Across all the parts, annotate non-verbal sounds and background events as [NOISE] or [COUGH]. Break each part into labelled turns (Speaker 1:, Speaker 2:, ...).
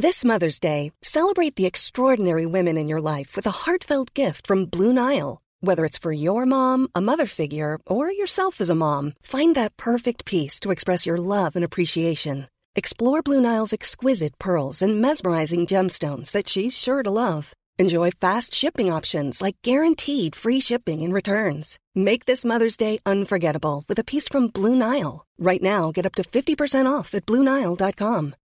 Speaker 1: This Mother's Day celebrate the extraordinary women in your life with a heartfelt from Blue Nile whether it's for your mom a mother figure this Mother's Day unforgettable with a piece from Blue Nile right now get percent off Nile dot com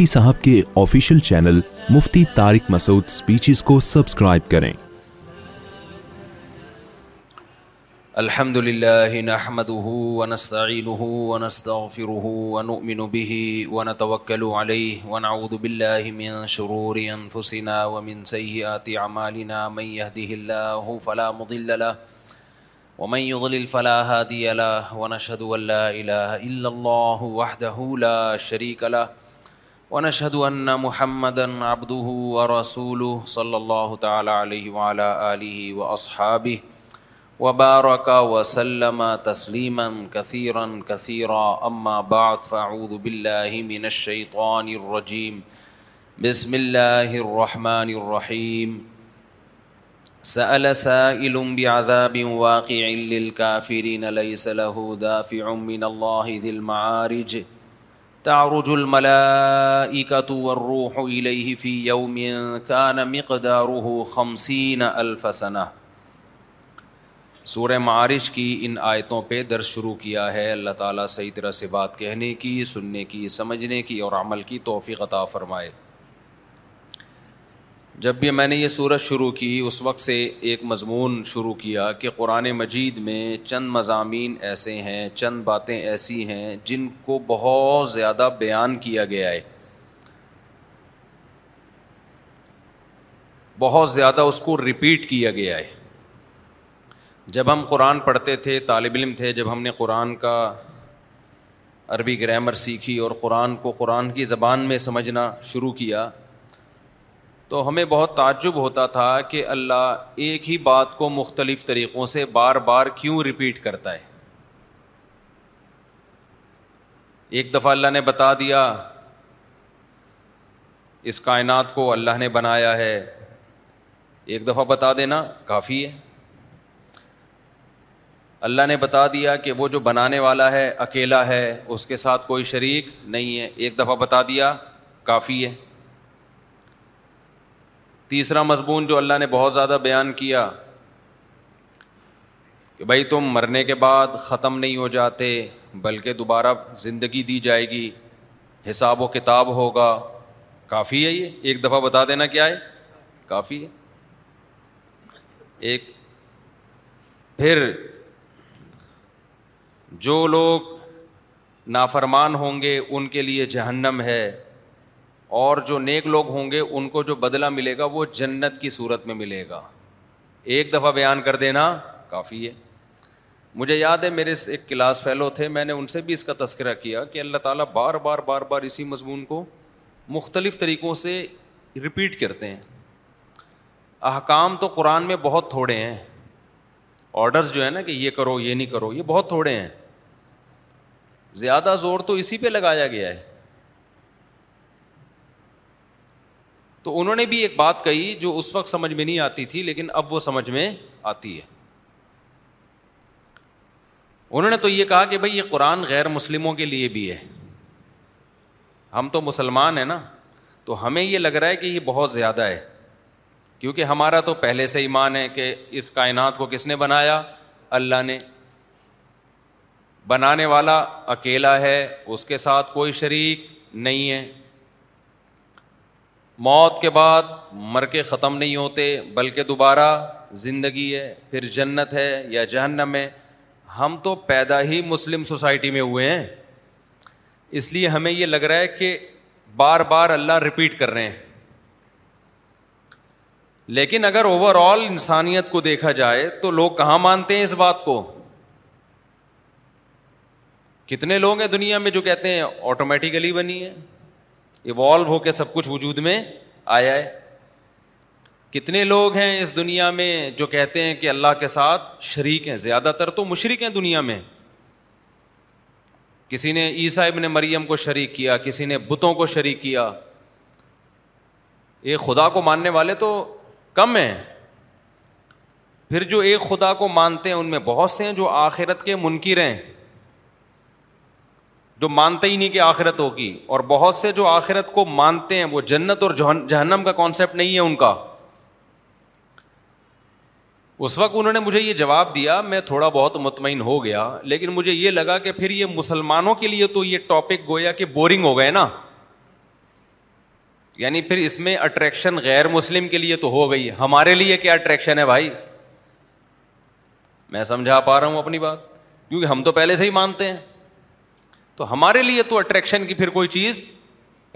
Speaker 2: مفتی صاحب کے official channel Mufti Masood speeches کو subscribe کریں
Speaker 3: الحمد نحمده ونستغفره ونؤمن به ونعوذ من من شرور ومن ومن يهده فلا فلا مضل له له له يضلل هادي ونشهد لا لا الله وحده شريك ونشهد أن محمدا عبده ورسوله صلى الله تعالى عليه وعلى آله وأصحابه وبارك وسلم تسليما كثيرا كثيرا أما بعد فأعوذ بالله من الشيطان الرجيم بسم الله الرحمن الرحيم سأل سائل بعذاب واقع للكافرين ليس له دافع من الله ذي المعارج تعرج الملائكة والروح إليه في فی یوم مقداره خمسين ألف سنة سورہ معارج کی ان آیتوں پہ درس شروع کیا ہے اللہ تعالیٰ صحیح طرح سے بات کہنے کی سننے کی سمجھنے کی اور عمل کی توفیق عطا فرمائے جب بھی میں نے یہ صورت شروع کی اس وقت سے ایک مضمون شروع کیا کہ قرآن مجید میں چند مضامین ایسے ہیں چند باتیں ایسی ہیں جن کو بہت زیادہ بیان کیا گیا ہے بہت زیادہ اس کو رپیٹ کیا گیا ہے جب ہم قرآن پڑھتے تھے طالب علم تھے جب ہم نے قرآن کا عربی گرامر سیکھی اور قرآن کو قرآن کی زبان میں سمجھنا شروع کیا تو ہمیں بہت تعجب ہوتا تھا کہ اللہ ایک ہی بات کو مختلف طریقوں سے بار بار کیوں ریپیٹ کرتا ہے ایک دفعہ اللہ نے بتا دیا اس کائنات کو اللہ نے بنایا ہے ایک دفعہ بتا دینا کافی ہے اللہ نے بتا دیا کہ وہ جو بنانے والا ہے اکیلا ہے اس کے ساتھ کوئی شریک نہیں ہے ایک دفعہ بتا دیا کافی ہے تیسرا مضمون جو اللہ نے بہت زیادہ بیان کیا کہ بھائی تم مرنے کے بعد ختم نہیں ہو جاتے بلکہ دوبارہ زندگی دی جائے گی حساب و کتاب ہوگا کافی ہے یہ ایک دفعہ بتا دینا کیا ہے کافی ہے ایک پھر جو لوگ نافرمان ہوں گے ان کے لیے جہنم ہے اور جو نیک لوگ ہوں گے ان کو جو بدلہ ملے گا وہ جنت کی صورت میں ملے گا ایک دفعہ بیان کر دینا کافی ہے مجھے یاد ہے میرے ایک کلاس فیلو تھے میں نے ان سے بھی اس کا تذکرہ کیا کہ اللہ تعالیٰ بار بار بار بار اسی مضمون کو مختلف طریقوں سے رپیٹ کرتے ہیں احکام تو قرآن میں بہت تھوڑے ہیں آڈرز جو ہیں نا کہ یہ کرو یہ نہیں کرو یہ بہت تھوڑے ہیں زیادہ زور تو اسی پہ لگایا گیا ہے تو انہوں نے بھی ایک بات کہی جو اس وقت سمجھ میں نہیں آتی تھی لیکن اب وہ سمجھ میں آتی ہے انہوں نے تو یہ کہا کہ بھائی یہ قرآن غیر مسلموں کے لیے بھی ہے ہم تو مسلمان ہیں نا تو ہمیں یہ لگ رہا ہے کہ یہ بہت زیادہ ہے کیونکہ ہمارا تو پہلے سے ایمان ہے کہ اس کائنات کو کس نے بنایا اللہ نے بنانے والا اکیلا ہے اس کے ساتھ کوئی شریک نہیں ہے موت کے بعد مر کے ختم نہیں ہوتے بلکہ دوبارہ زندگی ہے پھر جنت ہے یا جہنم ہے ہم تو پیدا ہی مسلم سوسائٹی میں ہوئے ہیں اس لیے ہمیں یہ لگ رہا ہے کہ بار بار اللہ رپیٹ کر رہے ہیں لیکن اگر اوور آل انسانیت کو دیکھا جائے تو لوگ کہاں مانتے ہیں اس بات کو کتنے لوگ ہیں دنیا میں جو کہتے ہیں آٹومیٹیکلی بنی ہے ایوالو ہو کے سب کچھ وجود میں آیا ہے کتنے لوگ ہیں اس دنیا میں جو کہتے ہیں کہ اللہ کے ساتھ شریک ہیں زیادہ تر تو مشرق ہیں دنیا میں کسی نے عیسیٰ ابن مریم کو شریک کیا کسی نے بتوں کو شریک کیا ایک خدا کو ماننے والے تو کم ہیں پھر جو ایک خدا کو مانتے ہیں ان میں بہت سے ہیں جو آخرت کے منکر ہیں جو مانتے ہی نہیں کہ آخرت ہوگی اور بہت سے جو آخرت کو مانتے ہیں وہ جنت اور جہنم کا کانسیپٹ نہیں ہے ان کا اس وقت انہوں نے مجھے یہ جواب دیا میں تھوڑا بہت مطمئن ہو گیا لیکن مجھے یہ لگا کہ پھر یہ مسلمانوں کے لیے تو یہ ٹاپک گویا کہ بورنگ ہو گئے نا یعنی پھر اس میں اٹریکشن غیر مسلم کے لیے تو ہو گئی ہمارے لیے کیا اٹریکشن ہے بھائی میں سمجھا پا رہا ہوں اپنی بات کیونکہ ہم تو پہلے سے ہی مانتے ہیں تو ہمارے لیے تو اٹریکشن کی پھر کوئی چیز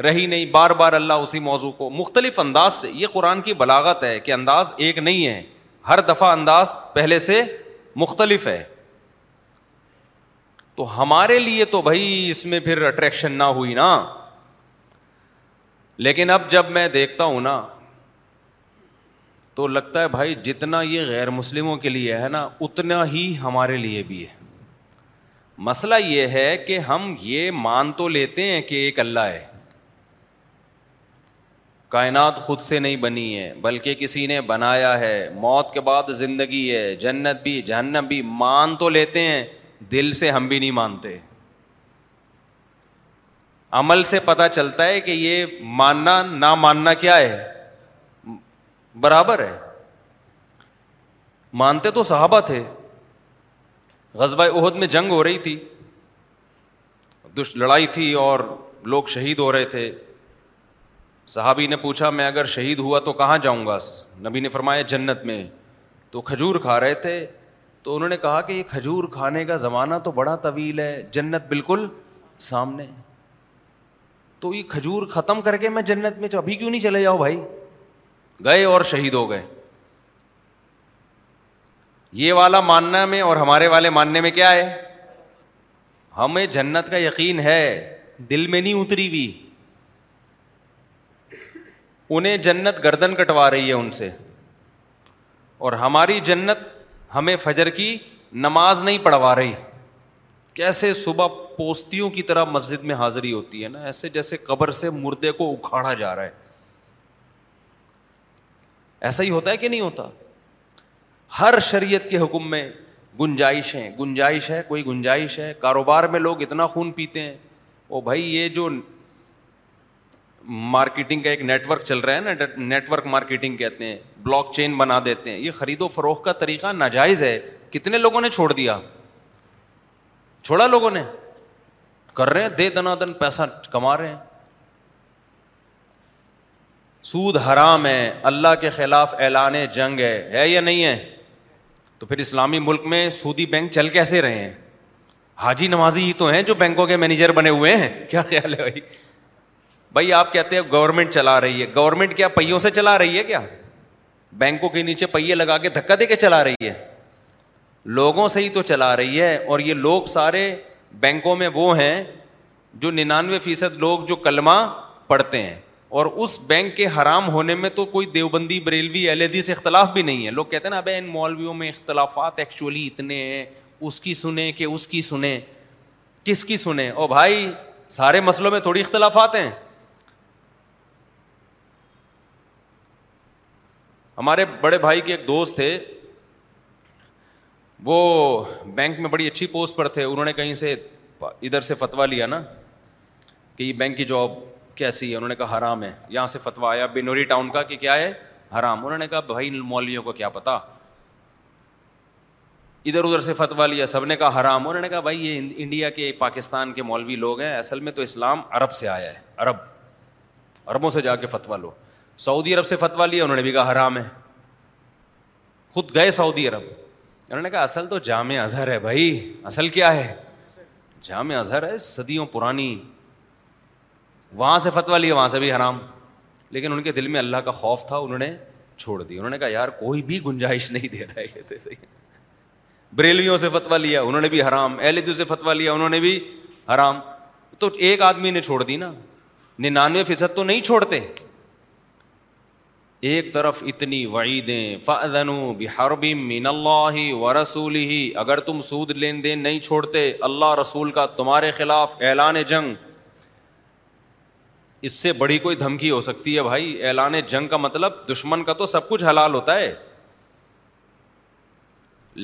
Speaker 3: رہی نہیں بار بار اللہ اسی موضوع کو مختلف انداز سے یہ قرآن کی بلاغت ہے کہ انداز ایک نہیں ہے ہر دفعہ انداز پہلے سے مختلف ہے تو ہمارے لیے تو بھائی اس میں پھر اٹریکشن نہ ہوئی نا لیکن اب جب میں دیکھتا ہوں نا تو لگتا ہے بھائی جتنا یہ غیر مسلموں کے لیے ہے نا اتنا ہی ہمارے لیے بھی ہے مسئلہ یہ ہے کہ ہم یہ مان تو لیتے ہیں کہ ایک اللہ ہے کائنات خود سے نہیں بنی ہے بلکہ کسی نے بنایا ہے موت کے بعد زندگی ہے جنت بھی جہنم بھی مان تو لیتے ہیں دل سے ہم بھی نہیں مانتے عمل سے پتا چلتا ہے کہ یہ ماننا نہ ماننا کیا ہے برابر ہے مانتے تو صحابہ تھے غزبۂ عہد میں جنگ ہو رہی تھی دش لڑائی تھی اور لوگ شہید ہو رہے تھے صحابی نے پوچھا میں اگر شہید ہوا تو کہاں جاؤں گا نبی نے فرمایا جنت میں تو کھجور کھا رہے تھے تو انہوں نے کہا کہ یہ کھجور کھانے کا زمانہ تو بڑا طویل ہے جنت بالکل سامنے تو یہ کھجور ختم کر کے میں جنت میں ابھی کیوں نہیں چلے جاؤ بھائی گئے اور شہید ہو گئے یہ والا ماننا میں اور ہمارے والے ماننے میں کیا ہے ہمیں جنت کا یقین ہے دل میں نہیں اتری ہوئی انہیں جنت گردن کٹوا رہی ہے ان سے اور ہماری جنت ہمیں فجر کی نماز نہیں پڑھوا رہی کیسے صبح پوستیوں کی طرح مسجد میں حاضری ہوتی ہے نا ایسے جیسے قبر سے مردے کو اکھاڑا جا رہا ہے ایسا ہی ہوتا ہے کہ نہیں ہوتا ہر شریعت کے حکم میں گنجائش ہیں گنجائش ہے کوئی گنجائش ہے کاروبار میں لوگ اتنا خون پیتے ہیں وہ بھائی یہ جو مارکیٹنگ کا ایک نیٹ ورک چل رہا ہے نا نیٹ ورک مارکیٹنگ کہتے ہیں بلاک چین بنا دیتے ہیں یہ خرید و فروخت کا طریقہ ناجائز ہے کتنے لوگوں نے چھوڑ دیا چھوڑا لوگوں نے کر رہے ہیں دے دنا دن پیسہ کما رہے ہیں سود حرام ہے اللہ کے خلاف اعلان جنگ ہے ہے یا نہیں ہے تو پھر اسلامی ملک میں سودی بینک چل کیسے رہے ہیں حاجی نمازی ہی تو ہیں جو بینکوں کے مینیجر بنے ہوئے ہیں کیا خیال ہے بھائی بھائی آپ کہتے ہیں گورنمنٹ چلا رہی ہے گورنمنٹ کیا پہیوں سے چلا رہی ہے کیا بینکوں کے نیچے پہیے لگا کے دھکا دے کے چلا رہی ہے لوگوں سے ہی تو چلا رہی ہے اور یہ لوگ سارے بینکوں میں وہ ہیں جو ننانوے فیصد لوگ جو کلمہ پڑھتے ہیں اور اس بینک کے حرام ہونے میں تو کوئی دیوبندی بریلوی ایل ای سے اختلاف بھی نہیں ہے لوگ کہتے ہیں نا ابے ان مولویوں میں اختلافات ایکچولی اتنے ہیں اس کی سنیں کہ اس کی سنیں کس کی سنیں او بھائی سارے مسلوں میں تھوڑی اختلافات ہیں ہمارے بڑے بھائی کے ایک دوست تھے وہ بینک میں بڑی اچھی پوسٹ پر تھے انہوں نے کہیں سے ادھر سے فتوا لیا نا کہ یہ بینک کی جاب کیسی ہے انہوں نے کہا حرام ہے یہاں سے فتوا آیا بینوری ٹاؤن کا کہ کیا ہے حرام انہوں نے کہا بھائی مولویوں کو کیا پتا ادھر ادھر سے فتوا لیا سب نے کہا حرام انہوں نے کہا بھائی یہ انڈیا کے پاکستان کے مولوی لوگ ہیں اصل میں تو اسلام عرب سے آیا ہے عرب عربوں سے جا کے فتوا لو سعودی عرب سے فتوا لیا انہوں نے بھی کہا حرام ہے خود گئے سعودی عرب انہوں نے کہا اصل تو جامع اظہر ہے بھائی اصل کیا ہے جامع اظہر ہے صدیوں پرانی وہاں سے فتوا لیا وہاں سے بھی حرام لیکن ان کے دل میں اللہ کا خوف تھا انہوں نے چھوڑ دی انہوں نے کہا یار کوئی بھی گنجائش نہیں دے رہا ہے بریلویوں سے فتوا لیا انہوں نے بھی حرام اہل سے فتوا لیا انہوں نے بھی حرام تو ایک آدمی نے چھوڑ دی نا ننانوے فیصد تو نہیں چھوڑتے ایک طرف اتنی وعیدیں فن بار من اللہ و رسول ہی اگر تم سود لین دین نہیں چھوڑتے اللہ رسول کا تمہارے خلاف اعلان جنگ اس سے بڑی کوئی دھمکی ہو سکتی ہے بھائی اعلان جنگ کا مطلب دشمن کا تو سب کچھ حلال ہوتا ہے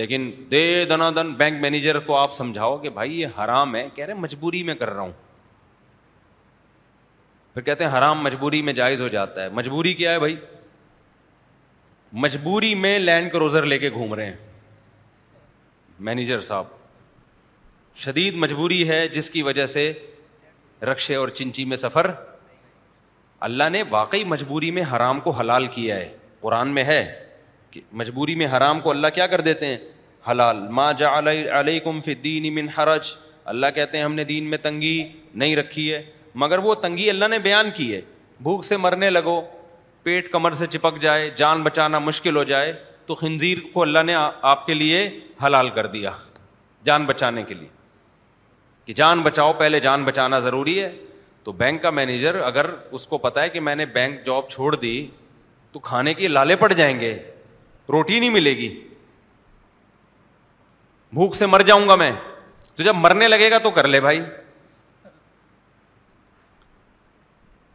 Speaker 3: لیکن دے دنا دن بینک مینیجر کو آپ سمجھاؤ کہ بھائی یہ حرام ہے کہہ رہے مجبوری میں کر رہا ہوں پھر کہتے ہیں حرام مجبوری میں جائز ہو جاتا ہے مجبوری کیا ہے بھائی مجبوری میں لینڈ کروزر لے کے گھوم رہے ہیں مینیجر صاحب شدید مجبوری ہے جس کی وجہ سے رقشے اور چنچی میں سفر اللہ نے واقعی مجبوری میں حرام کو حلال کیا ہے قرآن میں ہے کہ مجبوری میں حرام کو اللہ کیا کر دیتے ہیں حلال ما جا علیکم فی الدین من حرج اللہ کہتے ہیں ہم نے دین میں تنگی نہیں رکھی ہے مگر وہ تنگی اللہ نے بیان کی ہے بھوک سے مرنے لگو پیٹ کمر سے چپک جائے جان بچانا مشکل ہو جائے تو خنزیر کو اللہ نے آپ کے لیے حلال کر دیا جان بچانے کے لیے کہ جان بچاؤ پہلے جان بچانا ضروری ہے تو بینک کا مینیجر اگر اس کو پتا ہے کہ میں نے بینک جاب چھوڑ دی تو کھانے کے لالے پڑ جائیں گے روٹی نہیں ملے گی بھوک سے مر جاؤں گا میں تو جب مرنے لگے گا تو کر لے بھائی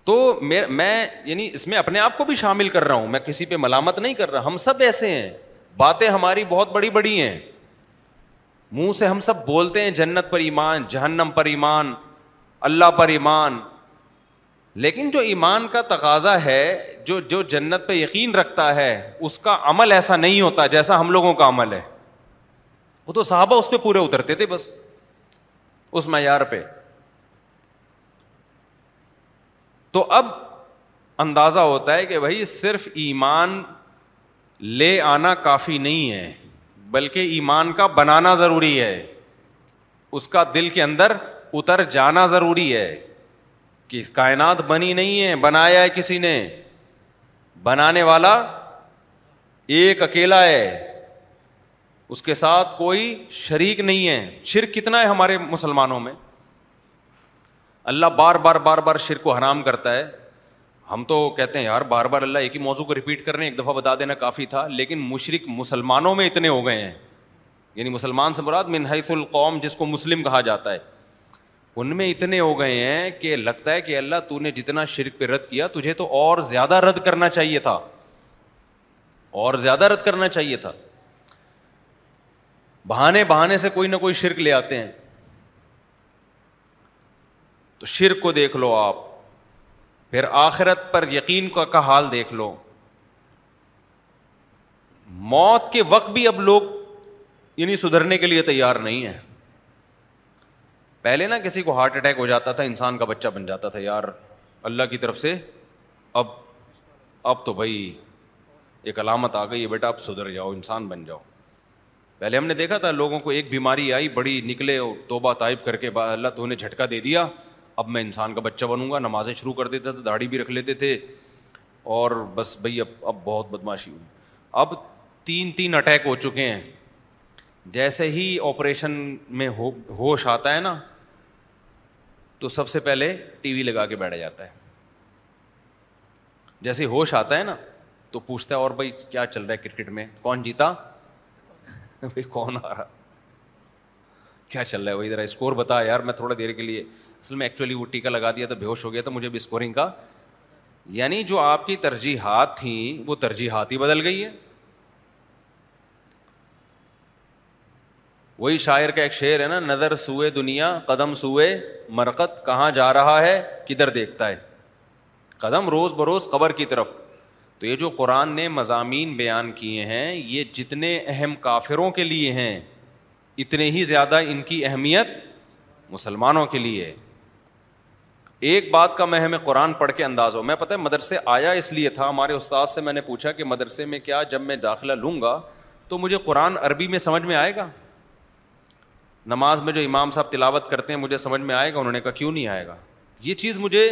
Speaker 3: تو میں یعنی اس میں اپنے آپ کو بھی شامل کر رہا ہوں میں کسی پہ ملامت نہیں کر رہا ہم سب ایسے ہیں باتیں ہماری بہت بڑی بڑی ہیں منہ سے ہم سب بولتے ہیں جنت پر ایمان جہنم پر ایمان اللہ پر ایمان لیکن جو ایمان کا تقاضا ہے جو جو جنت پہ یقین رکھتا ہے اس کا عمل ایسا نہیں ہوتا جیسا ہم لوگوں کا عمل ہے وہ تو صحابہ اس پہ پورے اترتے تھے بس اس معیار پہ تو اب اندازہ ہوتا ہے کہ بھائی صرف ایمان لے آنا کافی نہیں ہے بلکہ ایمان کا بنانا ضروری ہے اس کا دل کے اندر اتر جانا ضروری ہے کہ کائنات بنی نہیں ہے بنایا ہے کسی نے بنانے والا ایک اکیلا ہے اس کے ساتھ کوئی شریک نہیں ہے شرک کتنا ہے ہمارے مسلمانوں میں اللہ بار بار بار بار شرک کو حرام کرتا ہے ہم تو کہتے ہیں یار بار بار اللہ ایک ہی موضوع کو رپیٹ کر رہے ہیں ایک دفعہ بتا دینا کافی تھا لیکن مشرق مسلمانوں میں اتنے ہو گئے ہیں یعنی مسلمان سے مراد منحف القوم جس کو مسلم کہا جاتا ہے ان میں اتنے ہو گئے ہیں کہ لگتا ہے کہ اللہ تو نے جتنا شرک پہ رد کیا تجھے تو اور زیادہ رد کرنا چاہیے تھا اور زیادہ رد کرنا چاہیے تھا بہانے بہانے سے کوئی نہ کوئی شرک لے آتے ہیں تو شرک کو دیکھ لو آپ پھر آخرت پر یقین کا کا حال دیکھ لو موت کے وقت بھی اب لوگ یعنی سدھرنے کے لیے تیار نہیں ہیں پہلے نا کسی کو ہارٹ اٹیک ہو جاتا تھا انسان کا بچہ بن جاتا تھا یار اللہ کی طرف سے اب اب تو بھائی ایک علامت آ گئی ہے بیٹا اب سدھر جاؤ انسان بن جاؤ پہلے ہم نے دیکھا تھا لوگوں کو ایک بیماری آئی بڑی نکلے اور توبہ طائب کر کے اللہ تو انہیں جھٹکا دے دیا اب میں انسان کا بچہ بنوں گا نمازیں شروع کر دیتا تھا داڑھی بھی رکھ لیتے تھے اور بس بھائی اب اب بہت بدماشی ہوئی اب تین تین اٹیک ہو چکے ہیں جیسے ہی آپریشن میں ہو ہوش آتا ہے نا تو سب سے پہلے ٹی وی لگا کے بیٹھ جاتا ہے جیسے ہوش آتا ہے نا تو پوچھتا ہے اور بھائی کیا چل رہا ہے کرکٹ میں کون جیتا بھائی کون آ رہا کیا چل رہا ہے بھائی ذرا اسکور بتا یار میں تھوڑا دیر کے لیے اصل میں ایکچولی وہ ٹیکا لگا دیا تھا بے ہوش ہو گیا تھا مجھے بھی اسکورنگ کا یعنی جو آپ کی ترجیحات تھیں وہ ترجیحات ہی بدل گئی ہے وہی شاعر کا ایک شعر ہے نا نظر سوئے دنیا قدم سوئے مرکت کہاں جا رہا ہے کدھر دیکھتا ہے قدم روز بروز قبر کی طرف تو یہ جو قرآن نے مضامین بیان کیے ہیں یہ جتنے اہم کافروں کے لیے ہیں اتنے ہی زیادہ ان کی اہمیت مسلمانوں کے لیے ایک بات کا میں ہمیں قرآن پڑھ کے انداز ہوں میں پتہ مدرسے آیا اس لیے تھا ہمارے استاد سے میں نے پوچھا کہ مدرسے میں کیا جب میں داخلہ لوں گا تو مجھے قرآن عربی میں سمجھ میں آئے گا نماز میں جو امام صاحب تلاوت کرتے ہیں مجھے سمجھ میں آئے گا انہوں نے کہا کیوں نہیں آئے گا یہ چیز مجھے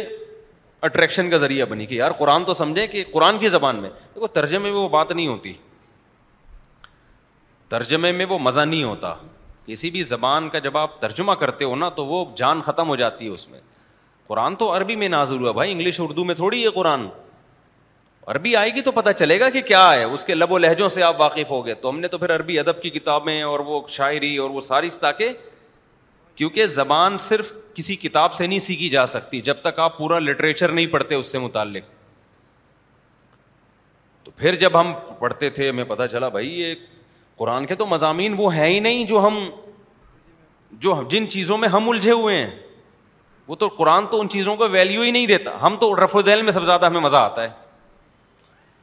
Speaker 3: اٹریکشن کا ذریعہ بنی کہ یار قرآن تو سمجھیں کہ قرآن کی زبان میں دیکھو ترجمے میں وہ بات نہیں ہوتی ترجمے میں وہ مزہ نہیں ہوتا کسی بھی زبان کا جب آپ ترجمہ کرتے ہو نا تو وہ جان ختم ہو جاتی ہے اس میں قرآن تو عربی میں نازل ہوا بھائی انگلش اردو میں تھوڑی ہے قرآن عربی آئے گی تو پتہ چلے گا کہ کیا ہے اس کے لب و لہجوں سے آپ واقف ہو گئے تو ہم نے تو پھر عربی ادب کی کتابیں اور وہ شاعری اور وہ ساری تاکہ کیونکہ زبان صرف کسی کتاب سے نہیں سیکھی جا سکتی جب تک آپ پورا لٹریچر نہیں پڑھتے اس سے متعلق تو پھر جب ہم پڑھتے تھے ہمیں پتہ چلا بھائی یہ قرآن کے تو مضامین وہ ہیں ہی نہیں جو ہم جو جن چیزوں میں ہم الجھے ہوئے ہیں وہ تو قرآن تو ان چیزوں کو ویلیو ہی نہیں دیتا ہم تو رف الدہ میں سب زیادہ ہمیں مزہ آتا ہے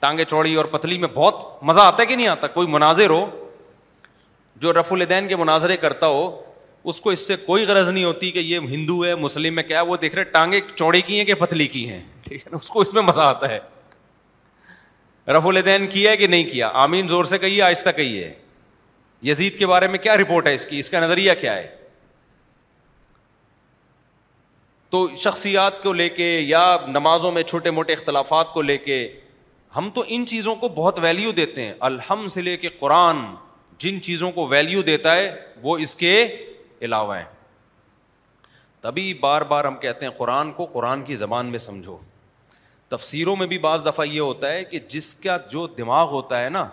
Speaker 3: ٹانگیں چوڑی اور پتلی میں بہت مزہ آتا ہے کہ نہیں آتا کوئی مناظر ہو جو رف الدین کے مناظرے کرتا ہو اس کو اس سے کوئی غرض نہیں ہوتی کہ یہ ہندو ہے مسلم ہے کیا وہ دیکھ رہے ٹانگیں چوڑی کی ہیں کہ پتلی کی ہیں ٹھیک ہے نا اس کو اس میں مزہ آتا ہے رف الدین کیا ہے کہ نہیں کیا آمین زور سے کہیے آج تک کہیے یزید کے بارے میں کیا رپورٹ ہے اس کی اس کا نظریہ کیا ہے تو شخصیات کو لے کے یا نمازوں میں چھوٹے موٹے اختلافات کو لے کے ہم تو ان چیزوں کو بہت ویلیو دیتے ہیں الحمد سے لے کے قرآن جن چیزوں کو ویلیو دیتا ہے وہ اس کے علاوہ ہیں تبھی بار بار ہم کہتے ہیں قرآن کو قرآن کی زبان میں سمجھو تفسیروں میں بھی بعض دفعہ یہ ہوتا ہے کہ جس کا جو دماغ ہوتا ہے نا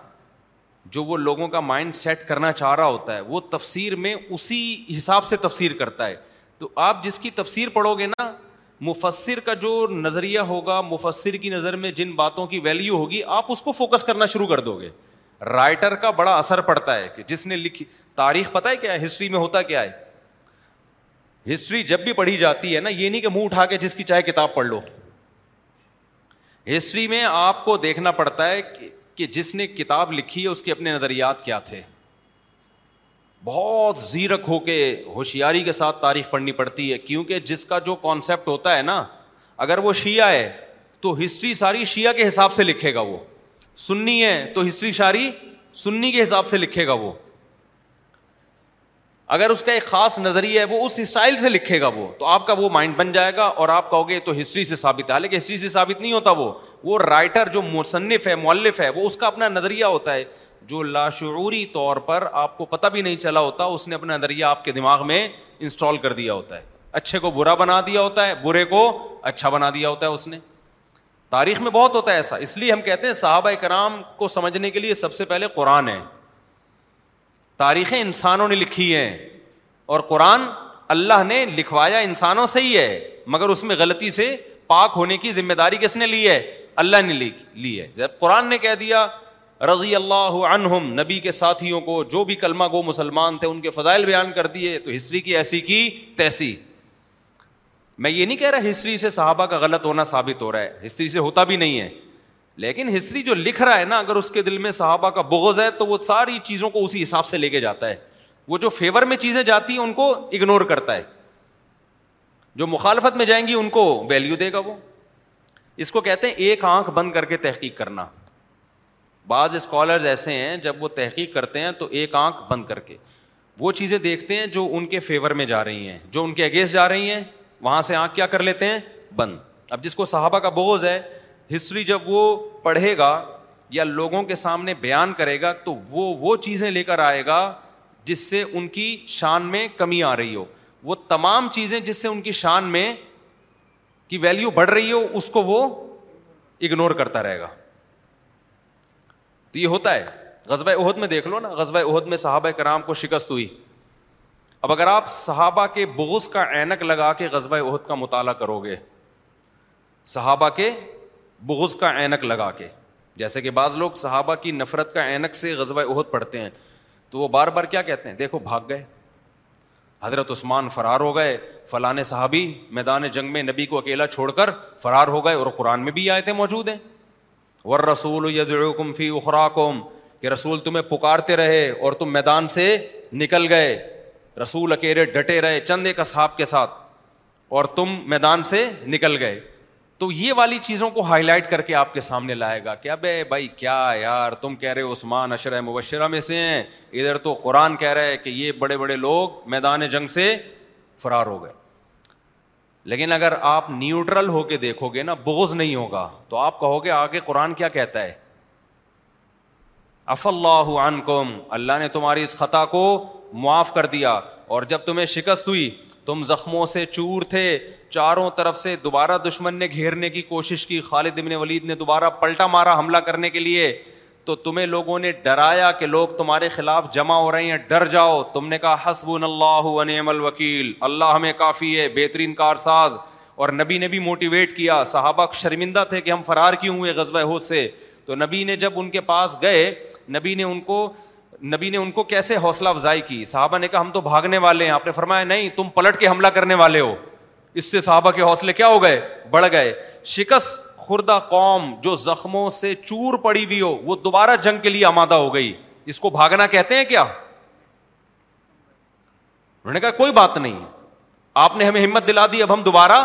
Speaker 3: جو وہ لوگوں کا مائنڈ سیٹ کرنا چاہ رہا ہوتا ہے وہ تفسیر میں اسی حساب سے تفسیر کرتا ہے تو آپ جس کی تفسیر پڑھو گے نا مفسر کا جو نظریہ ہوگا مفسر کی نظر میں جن باتوں کی ویلیو ہوگی آپ اس کو فوکس کرنا شروع کر دو گے رائٹر کا بڑا اثر پڑتا ہے کہ جس نے لکھی تاریخ پتا ہے کیا ہے ہسٹری میں ہوتا کیا ہے ہسٹری جب بھی پڑھی جاتی ہے نا یہ نہیں کہ منہ اٹھا کے جس کی چاہے کتاب پڑھ لو ہسٹری میں آپ کو دیکھنا پڑتا ہے کہ جس نے کتاب لکھی ہے اس کے اپنے نظریات کیا تھے بہت زیرک ہو کے ہوشیاری کے ساتھ تاریخ پڑھنی پڑتی ہے کیونکہ جس کا جو کانسیپٹ ہوتا ہے نا اگر وہ شیعہ ہے تو ہسٹری ساری شیعہ کے حساب سے لکھے گا وہ سنی ہے تو ہسٹری ساری سنی کے حساب سے لکھے گا وہ اگر اس کا ایک خاص نظریہ ہے وہ اس اسٹائل سے لکھے گا وہ تو آپ کا وہ مائنڈ بن جائے گا اور آپ کہو گے تو ہسٹری سے ثابت ہے حالانکہ ہسٹری سے ثابت نہیں ہوتا وہ وہ رائٹر جو مصنف ہے مولف ہے وہ اس کا اپنا نظریہ ہوتا ہے جو لاشعوری طور پر آپ کو پتہ بھی نہیں چلا ہوتا اس نے اپنا نظریہ آپ کے دماغ میں انسٹال کر دیا ہوتا ہے اچھے کو برا بنا دیا ہوتا ہے برے کو اچھا بنا دیا ہوتا ہے اس نے تاریخ میں بہت ہوتا ہے ایسا اس لیے ہم کہتے ہیں صحابہ کرام کو سمجھنے کے لیے سب سے پہلے قرآن ہے تاریخیں انسانوں نے لکھی ہیں اور قرآن اللہ نے لکھوایا انسانوں سے ہی ہے مگر اس میں غلطی سے پاک ہونے کی ذمہ داری کس نے لی ہے اللہ نے لی ہے جب قرآن نے کہہ دیا رضی اللہ عنہم نبی کے ساتھیوں کو جو بھی کلمہ گو مسلمان تھے ان کے فضائل بیان کر دیے تو ہسٹری کی ایسی کی تیسی میں یہ نہیں کہہ رہا ہسٹری سے صحابہ کا غلط ہونا ثابت ہو رہا ہے ہسٹری سے ہوتا بھی نہیں ہے لیکن ہسٹری جو لکھ رہا ہے نا اگر اس کے دل میں صحابہ کا بغض ہے تو وہ ساری چیزوں کو اسی حساب سے لے کے جاتا ہے وہ جو فیور میں چیزیں جاتی ہیں ان کو اگنور کرتا ہے جو مخالفت میں جائیں گی ان کو ویلیو دے گا وہ اس کو کہتے ہیں ایک آنکھ بند کر کے تحقیق کرنا بعض اسکالرز ایسے ہیں جب وہ تحقیق کرتے ہیں تو ایک آنکھ بند کر کے وہ چیزیں دیکھتے ہیں جو ان کے فیور میں جا رہی ہیں جو ان کے اگینسٹ جا رہی ہیں وہاں سے آنکھ کیا کر لیتے ہیں بند اب جس کو صحابہ کا بوز ہے ہسٹری جب وہ پڑھے گا یا لوگوں کے سامنے بیان کرے گا تو وہ وہ چیزیں لے کر آئے گا جس سے ان کی شان میں کمی آ رہی ہو وہ تمام چیزیں جس سے ان کی شان میں کی ویلیو بڑھ رہی ہو اس کو وہ اگنور کرتا رہے گا تو یہ ہوتا ہے غزبۂ عہد میں دیکھ لو نا غزبۂ عہد میں صحابہ کرام کو شکست ہوئی اب اگر آپ صحابہ کے بغض کا اینک لگا کے غزبۂ عہد کا مطالعہ کرو گے صحابہ کے بغض کا اینک لگا کے جیسے کہ بعض لوگ صحابہ کی نفرت کا اینک سے غزبۂ عہد پڑھتے ہیں تو وہ بار بار کیا کہتے ہیں دیکھو بھاگ گئے حضرت عثمان فرار ہو گئے فلاں صحابی میدان جنگ میں نبی کو اکیلا چھوڑ کر فرار ہو گئے اور قرآن میں بھی آئے تھے موجود ہیں ور رسول فی اخراکم کہ رسول تمہیں پکارتے رہے اور تم میدان سے نکل گئے رسول اکیرے ڈٹے رہے چند ایک اصحاب کے ساتھ اور تم میدان سے نکل گئے تو یہ والی چیزوں کو ہائی لائٹ کر کے آپ کے سامنے لائے گا کیا بے بھائی کیا یار تم کہہ رہے عثمان عشرۂ مبشرہ میں سے ہیں ادھر تو قرآن کہہ رہے کہ یہ بڑے بڑے لوگ میدان جنگ سے فرار ہو گئے لیکن اگر آپ نیوٹرل ہو کے دیکھو گے نا بوز نہیں ہوگا تو آپ کہو گے آگے قرآن کیا کہتا ہے اف اللہ عنکم اللہ نے تمہاری اس خطا کو معاف کر دیا اور جب تمہیں شکست ہوئی تم زخموں سے چور تھے چاروں طرف سے دوبارہ دشمن نے گھیرنے کی کوشش کی خالد ابن ولید نے دوبارہ پلٹا مارا حملہ کرنے کے لیے تو تمہیں لوگوں نے ڈرایا کہ لوگ تمہارے خلاف جمع ہو رہے ہیں ڈر جاؤ تم نے کہا حسب اللہ الوکیل اللہ ہمیں کافی ہے بہترین اور نبی نے بھی موٹیویٹ کیا صحابہ شرمندہ تھے کہ ہم فرار کیوں ہوئے غزبۂ ہود سے تو نبی نے جب ان کے پاس گئے نبی نے ان کو نبی نے ان کو کیسے حوصلہ افزائی کی صحابہ نے کہا ہم تو بھاگنے والے ہیں آپ نے فرمایا نہیں تم پلٹ کے حملہ کرنے والے ہو اس سے صحابہ کے حوصلے کیا ہو گئے بڑھ گئے شکست خوردہ قوم جو زخموں سے چور پڑی ہوئی ہو وہ دوبارہ جنگ کے لیے آمادہ ہو گئی اس کو بھاگنا کہتے ہیں کیا انہوں نے نے کہا کوئی بات نہیں آپ ہمیں ہمت دلا دی اب ہم دوبارہ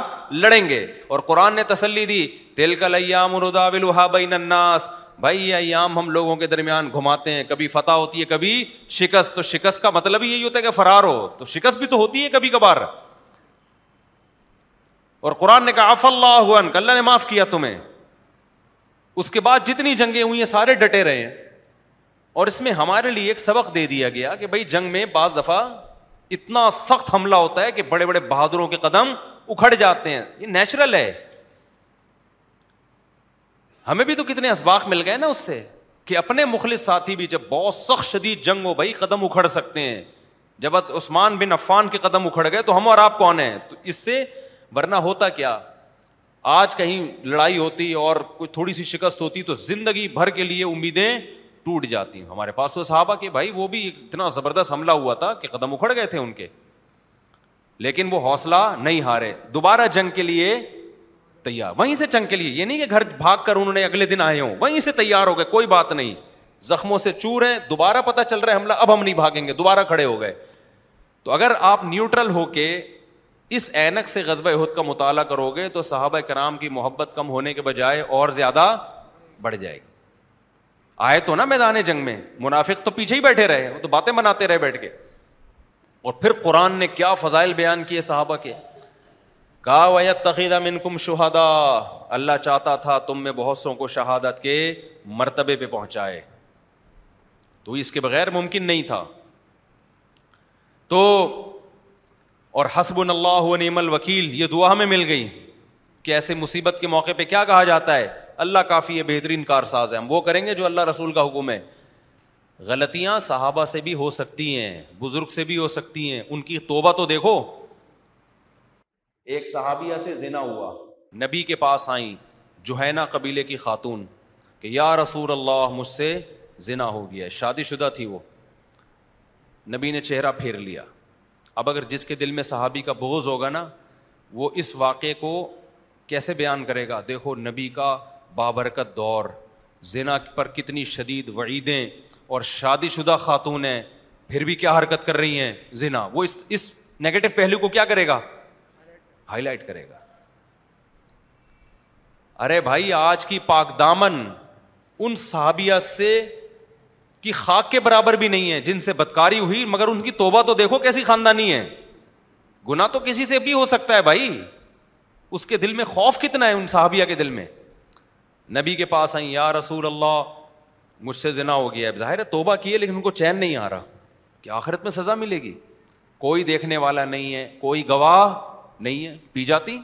Speaker 3: لڑیں گے اور قرآن نے تسلی دی تل کا لیام بین بھائی ایام ہم لوگوں کے درمیان گھماتے ہیں کبھی فتح ہوتی ہے کبھی شکست تو شکست کا مطلب یہی ہوتا ہے کہ فرار ہو تو شکست بھی تو ہوتی ہے کبھی کبھار اور قرآن نے کہا آف اللہ اللہ نے معاف کیا تمہیں اس کے بعد جتنی جنگیں ہوئی ہیں سارے ڈٹے رہے ہیں اور اس میں ہمارے لیے ایک سبق دے دیا گیا کہ بھائی جنگ میں بعض دفعہ اتنا سخت حملہ ہوتا ہے کہ بڑے بڑے بہادروں کے قدم اکھڑ جاتے ہیں یہ نیچرل ہے ہمیں بھی تو کتنے اسباق مل گئے نا اس سے کہ اپنے مخلص ساتھی بھی جب بہت سخت شدید جنگ ہو بھائی قدم اکھڑ سکتے ہیں جب عثمان بن عفان کے قدم اکھڑ گئے تو ہم اور آپ کون ہیں تو اس سے ورنہ ہوتا کیا آج کہیں لڑائی ہوتی اور کوئی تھوڑی سی شکست ہوتی تو زندگی بھر کے لیے امیدیں ٹوٹ جاتی ہیں ہمارے پاس وہ بھی اتنا زبردست حملہ ہوا تھا کہ قدم اکھڑ گئے تھے ان کے لیکن وہ حوصلہ نہیں ہارے دوبارہ جنگ کے لیے تیار وہیں سے جنگ کے لیے یہ نہیں کہ گھر بھاگ کر انہوں نے اگلے دن آئے ہوں وہیں سے تیار ہو گئے کوئی بات نہیں زخموں سے چور ہیں دوبارہ پتہ چل رہا ہے حملہ اب ہم نہیں بھاگیں گے دوبارہ کھڑے ہو گئے تو اگر آپ نیوٹرل ہو کے اس اینک سے غزب عہد کا مطالعہ کرو گے تو صحابہ کرام کی محبت کم ہونے کے بجائے اور زیادہ بڑھ جائے گی آئے تو نا میدان جنگ میں منافق تو پیچھے ہی بیٹھے رہے وہ تو باتیں بناتے رہے بیٹھ کے اور پھر قرآن نے کیا فضائل بیان کیے صحابہ کے تقیدہ اللہ چاہتا تھا تم میں بہت سو کو شہادت کے مرتبے پہ پہنچائے تو اس کے بغیر ممکن نہیں تھا تو اور حسب اللہ نعم الوکیل یہ دعا ہمیں مل گئی کہ ایسے مصیبت کے موقع پہ کیا کہا جاتا ہے اللہ کافی یہ بہترین کار ساز ہے ہم وہ کریں گے جو اللہ رسول کا حکم ہے غلطیاں صحابہ سے بھی ہو سکتی ہیں بزرگ سے بھی ہو سکتی ہیں ان کی توبہ تو دیکھو ایک صحابیہ سے زنا ہوا نبی کے پاس آئیں جو ہے نا قبیلے کی خاتون کہ یا رسول اللہ مجھ سے زنا ہو گیا شادی شدہ تھی وہ نبی نے چہرہ پھیر لیا اب اگر جس کے دل میں صحابی کا بغض ہوگا نا وہ اس واقعے کو کیسے بیان کرے گا دیکھو نبی کا بابرکت دور زنا پر کتنی شدید وعیدیں اور شادی شدہ خاتون ہیں پھر بھی کیا حرکت کر رہی ہیں زنا وہ اس اس نگیٹو پہلو کو کیا کرے گا ہائی لائٹ کرے گا ارے بھائی آج کی پاک دامن ان صحابیہ سے کی خاک کے برابر بھی نہیں ہے جن سے بدکاری ہوئی مگر ان کی توبہ تو دیکھو کیسی خاندانی ہے گنا تو کسی سے بھی ہو سکتا ہے بھائی اس کے دل میں خوف کتنا ہے ان صحابیہ کے دل میں نبی کے پاس آئیں یا رسول اللہ مجھ سے زنا ہو گیا ہے ظاہر ہے توبہ کی ہے لیکن ان کو چین نہیں آ رہا کہ آخرت میں سزا ملے گی کوئی دیکھنے والا نہیں ہے کوئی گواہ نہیں ہے پی جاتی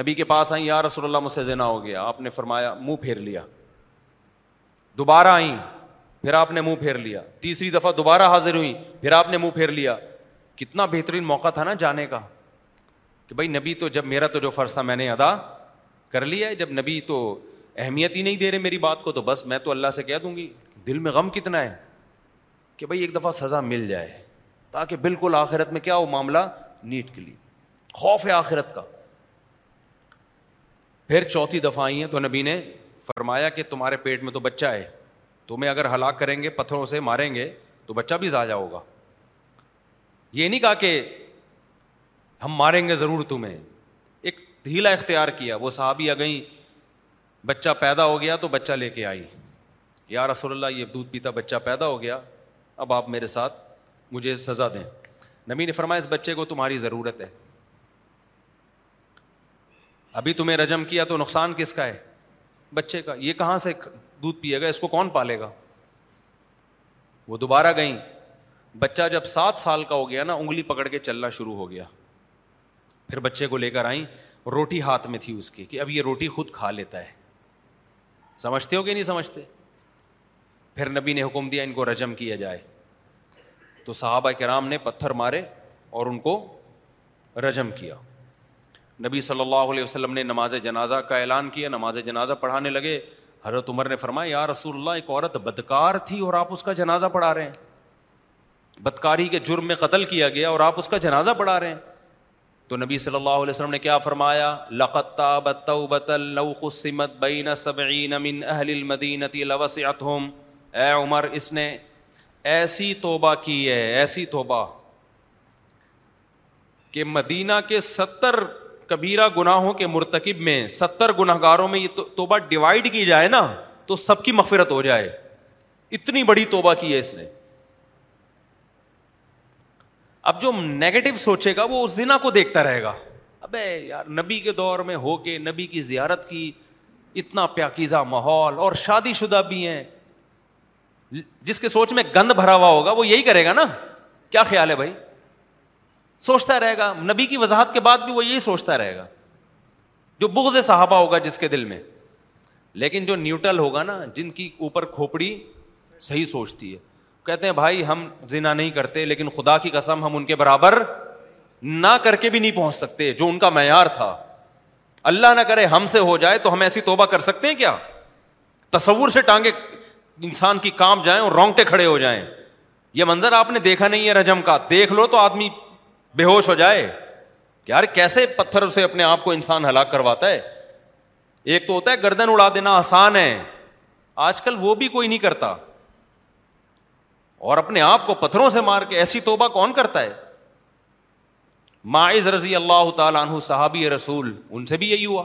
Speaker 3: نبی کے پاس آئیں یا رسول اللہ مجھ سے زنا ہو گیا آپ نے فرمایا منہ پھیر لیا دوبارہ آئیں پھر آپ نے منہ پھیر لیا تیسری دفعہ دوبارہ حاضر ہوئی پھر آپ نے منہ پھیر لیا کتنا بہترین موقع تھا نا جانے کا کہ بھائی نبی تو جب میرا تو جو فرض تھا میں نے ادا کر لیا ہے جب نبی تو اہمیت ہی نہیں دے رہے میری بات کو تو بس میں تو اللہ سے کہہ دوں گی دل میں غم کتنا ہے کہ بھائی ایک دفعہ سزا مل جائے تاکہ بالکل آخرت میں کیا وہ معاملہ نیٹ کے لیے خوف ہے آخرت کا پھر چوتھی دفعہ آئی ہیں تو نبی نے فرمایا کہ تمہارے پیٹ میں تو بچہ ہے تمہیں اگر ہلاک کریں گے پتھروں سے ماریں گے تو بچہ بھی ضائع ہوگا یہ نہیں کہا کہ ہم ماریں گے ضرور تمہیں ایک دھیلا اختیار کیا وہ آ گئیں بچہ پیدا ہو گیا تو بچہ لے کے آئی یا رسول اللہ یہ دودھ پیتا بچہ پیدا ہو گیا اب آپ میرے ساتھ مجھے سزا دیں نبی نے فرمایا اس بچے کو تمہاری ضرورت ہے ابھی تمہیں رجم کیا تو نقصان کس کا ہے بچے کا یہ کہاں سے دودھ پیے گا اس کو کون پالے گا وہ دوبارہ گئیں بچہ جب سات سال کا ہو گیا نا انگلی پکڑ کے چلنا شروع ہو گیا پھر بچے کو لے کر آئیں روٹی ہاتھ میں تھی اس کی کہ اب یہ روٹی خود کھا لیتا ہے سمجھتے ہو کہ نہیں سمجھتے پھر نبی نے حکم دیا ان کو رجم کیا جائے تو صحابہ کرام نے پتھر مارے اور ان کو رجم کیا نبی صلی اللہ علیہ وسلم نے نماز جنازہ کا اعلان کیا نماز جنازہ پڑھانے لگے حضرت عمر نے فرمایا یا رسول اللہ ایک عورت بدکار تھی اور آپ اس کا جنازہ پڑھا رہے ہیں بدکاری کے جرم میں قتل کیا گیا اور آپ اس کا جنازہ پڑھا رہے ہیں تو نبی صلی اللہ علیہ وسلم نے کیا فرمایا لقتا بتلسمت مدین اے عمر اس نے ایسی توبہ کی ہے ایسی توبہ کہ مدینہ کے ستر کبیرہ گناہوں کے مرتکب میں ستر گناہ گاروں میں یہ توبہ ڈیوائڈ کی جائے نا تو سب کی مغفرت ہو جائے اتنی بڑی توبہ کی ہے اس نے اب جو نیگیٹو سوچے گا وہ زنا کو دیکھتا رہے گا ابے یار نبی کے دور میں ہو کے نبی کی زیارت کی اتنا پیاکیزہ ماحول اور شادی شدہ بھی ہیں جس کے سوچ میں گند بھرا ہوا ہوگا وہ یہی کرے گا نا کیا خیال ہے بھائی سوچتا رہے گا نبی کی وضاحت کے بعد بھی وہ یہی سوچتا رہے گا جو بغض صحابہ ہوگا جس کے دل میں لیکن جو نیوٹرل ہوگا نا جن کی اوپر کھوپڑی صحیح سوچتی ہے کہتے ہیں بھائی ہم زنا نہیں کرتے لیکن خدا کی قسم ہم ان کے برابر نہ کر کے بھی نہیں پہنچ سکتے جو ان کا معیار تھا اللہ نہ کرے ہم سے ہو جائے تو ہم ایسی توبہ کر سکتے ہیں کیا تصور سے ٹانگے انسان کی کام جائیں اور رونگتے کھڑے ہو جائیں یہ منظر آپ نے دیکھا نہیں ہے رجم کا دیکھ لو تو آدمی بے ہوش ہو جائے کہ یار کیسے پتھر سے اپنے آپ کو انسان ہلاک کرواتا ہے ایک تو ہوتا ہے گردن اڑا دینا آسان ہے آج کل وہ بھی کوئی نہیں کرتا اور اپنے آپ کو پتھروں سے مار کے ایسی توبہ کون کرتا ہے معذ رضی اللہ تعالیٰ عنہ صحابی رسول ان سے بھی یہی ہوا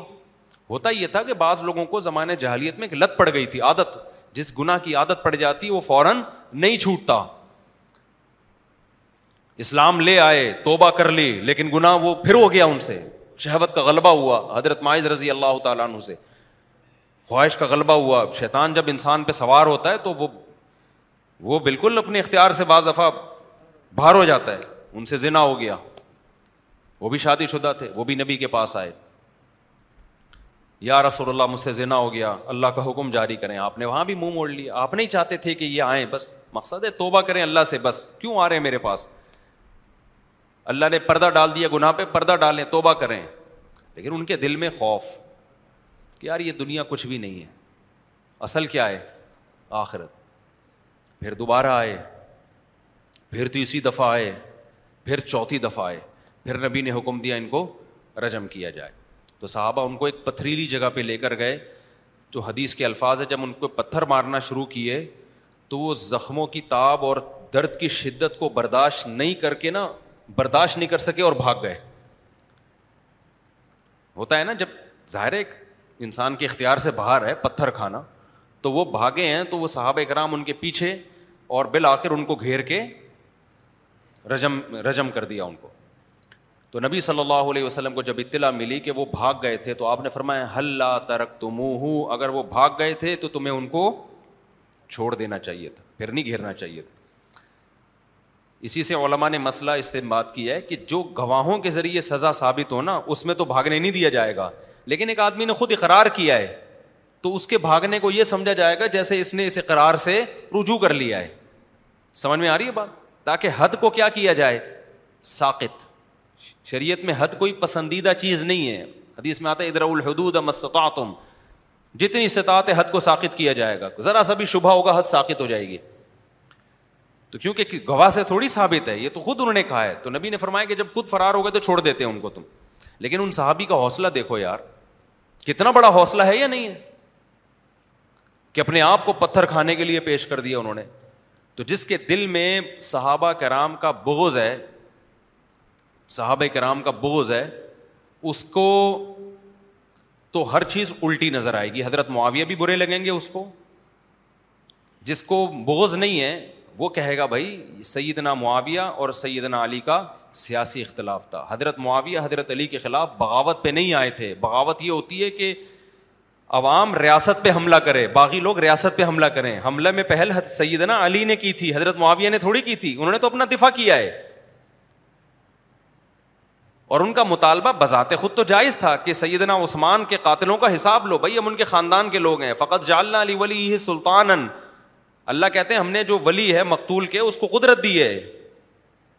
Speaker 3: ہوتا یہ تھا کہ بعض لوگوں کو زمانۂ جہالیت میں ایک لت پڑ گئی تھی عادت جس گناہ کی عادت پڑ جاتی وہ فوراً نہیں چھوٹتا اسلام لے آئے توبہ کر لی لیکن گناہ وہ پھر ہو گیا ان سے شہوت کا غلبہ ہوا حضرت معاذ رضی اللہ تعالیٰ عنہ سے خواہش کا غلبہ ہوا شیطان جب انسان پہ سوار ہوتا ہے تو وہ وہ بالکل اپنے اختیار سے بعض دفعہ باہر ہو جاتا ہے ان سے ذنا ہو گیا وہ بھی شادی شدہ تھے وہ بھی نبی کے پاس آئے یا رسول اللہ مجھ سے زنا ہو گیا اللہ کا حکم جاری کریں آپ نے وہاں بھی منہ موڑ لیا آپ نہیں چاہتے تھے کہ یہ آئیں بس مقصد ہے توبہ کریں اللہ سے بس کیوں آ رہے ہیں میرے پاس اللہ نے پردہ ڈال دیا گناہ پہ پردہ ڈالیں توبہ کریں لیکن ان کے دل میں خوف کہ یار یہ دنیا کچھ بھی نہیں ہے اصل کیا ہے آخرت پھر دوبارہ آئے پھر تیسری دفعہ آئے پھر چوتھی دفعہ آئے پھر نبی نے حکم دیا ان کو رجم کیا جائے تو صحابہ ان کو ایک پتھریلی جگہ پہ لے کر گئے جو حدیث کے الفاظ ہے جب ان کو پتھر مارنا شروع کیے تو وہ زخموں کی تاب اور درد کی شدت کو برداشت نہیں کر کے نا برداشت نہیں کر سکے اور بھاگ گئے ہوتا ہے نا جب ظاہر ایک انسان کے اختیار سے باہر ہے پتھر کھانا تو وہ بھاگے ہیں تو وہ صحابہ اکرام ان کے پیچھے اور بالآخر ان کو گھیر کے رجم رجم کر دیا ان کو تو نبی صلی اللہ علیہ وسلم کو جب اطلاع ملی کہ وہ بھاگ گئے تھے تو آپ نے فرمایا ہل ترک تم اگر وہ بھاگ گئے تھے تو تمہیں ان کو چھوڑ دینا چاہیے تھا پھر نہیں گھیرنا چاہیے تھا اسی سے علماء نے مسئلہ استعمال کیا ہے کہ جو گواہوں کے ذریعے سزا ثابت ہونا اس میں تو بھاگنے نہیں دیا جائے گا لیکن ایک آدمی نے خود اقرار کیا ہے تو اس کے بھاگنے کو یہ سمجھا جائے گا جیسے اس نے اس اقرار سے رجوع کر لیا ہے سمجھ میں آ رہی ہے بات تاکہ حد کو کیا کیا جائے ساقت شریعت میں حد کوئی پسندیدہ چیز نہیں ہے حدیث میں آتا ہے ادرا الحدود مستقاتم جتنی استطاعت حد کو ساقت کیا جائے گا ذرا سا بھی شبہ ہوگا حد ساقت ہو جائے گی تو کیونکہ گواہ سے تھوڑی ثابت ہے یہ تو خود انہوں نے کہا ہے تو نبی نے فرمایا کہ جب خود فرار ہو گئے تو چھوڑ دیتے ان ان کو تم لیکن صحابی کا حوصلہ دیکھو یار کتنا بڑا حوصلہ ہے یا نہیں ہے کہ اپنے آپ کو پتھر کھانے کے لیے پیش کر دیا انہوں نے تو جس کے دل میں صحابہ کرام کا بغض ہے صحابہ کرام کا بغض ہے اس کو تو ہر چیز الٹی نظر آئے گی حضرت معاویہ بھی برے لگیں گے اس کو جس کو بغض نہیں ہے وہ کہے گا بھائی سیدنا معاویہ اور سیدنا علی کا سیاسی اختلاف تھا حضرت معاویہ حضرت علی کے خلاف بغاوت پہ نہیں آئے تھے بغاوت یہ ہوتی ہے کہ عوام ریاست پہ حملہ کرے باقی لوگ ریاست پہ حملہ کریں حملہ میں پہل سیدنا علی نے کی تھی حضرت معاویہ نے تھوڑی کی تھی انہوں نے تو اپنا دفاع کیا ہے اور ان کا مطالبہ بذات خود تو جائز تھا کہ سیدنا عثمان کے قاتلوں کا حساب لو بھائی ہم ان کے خاندان کے لوگ ہیں فقط جالنا علی ولی سلطان اللہ کہتے ہیں ہم نے جو ولی ہے مقتول کے اس کو قدرت دی ہے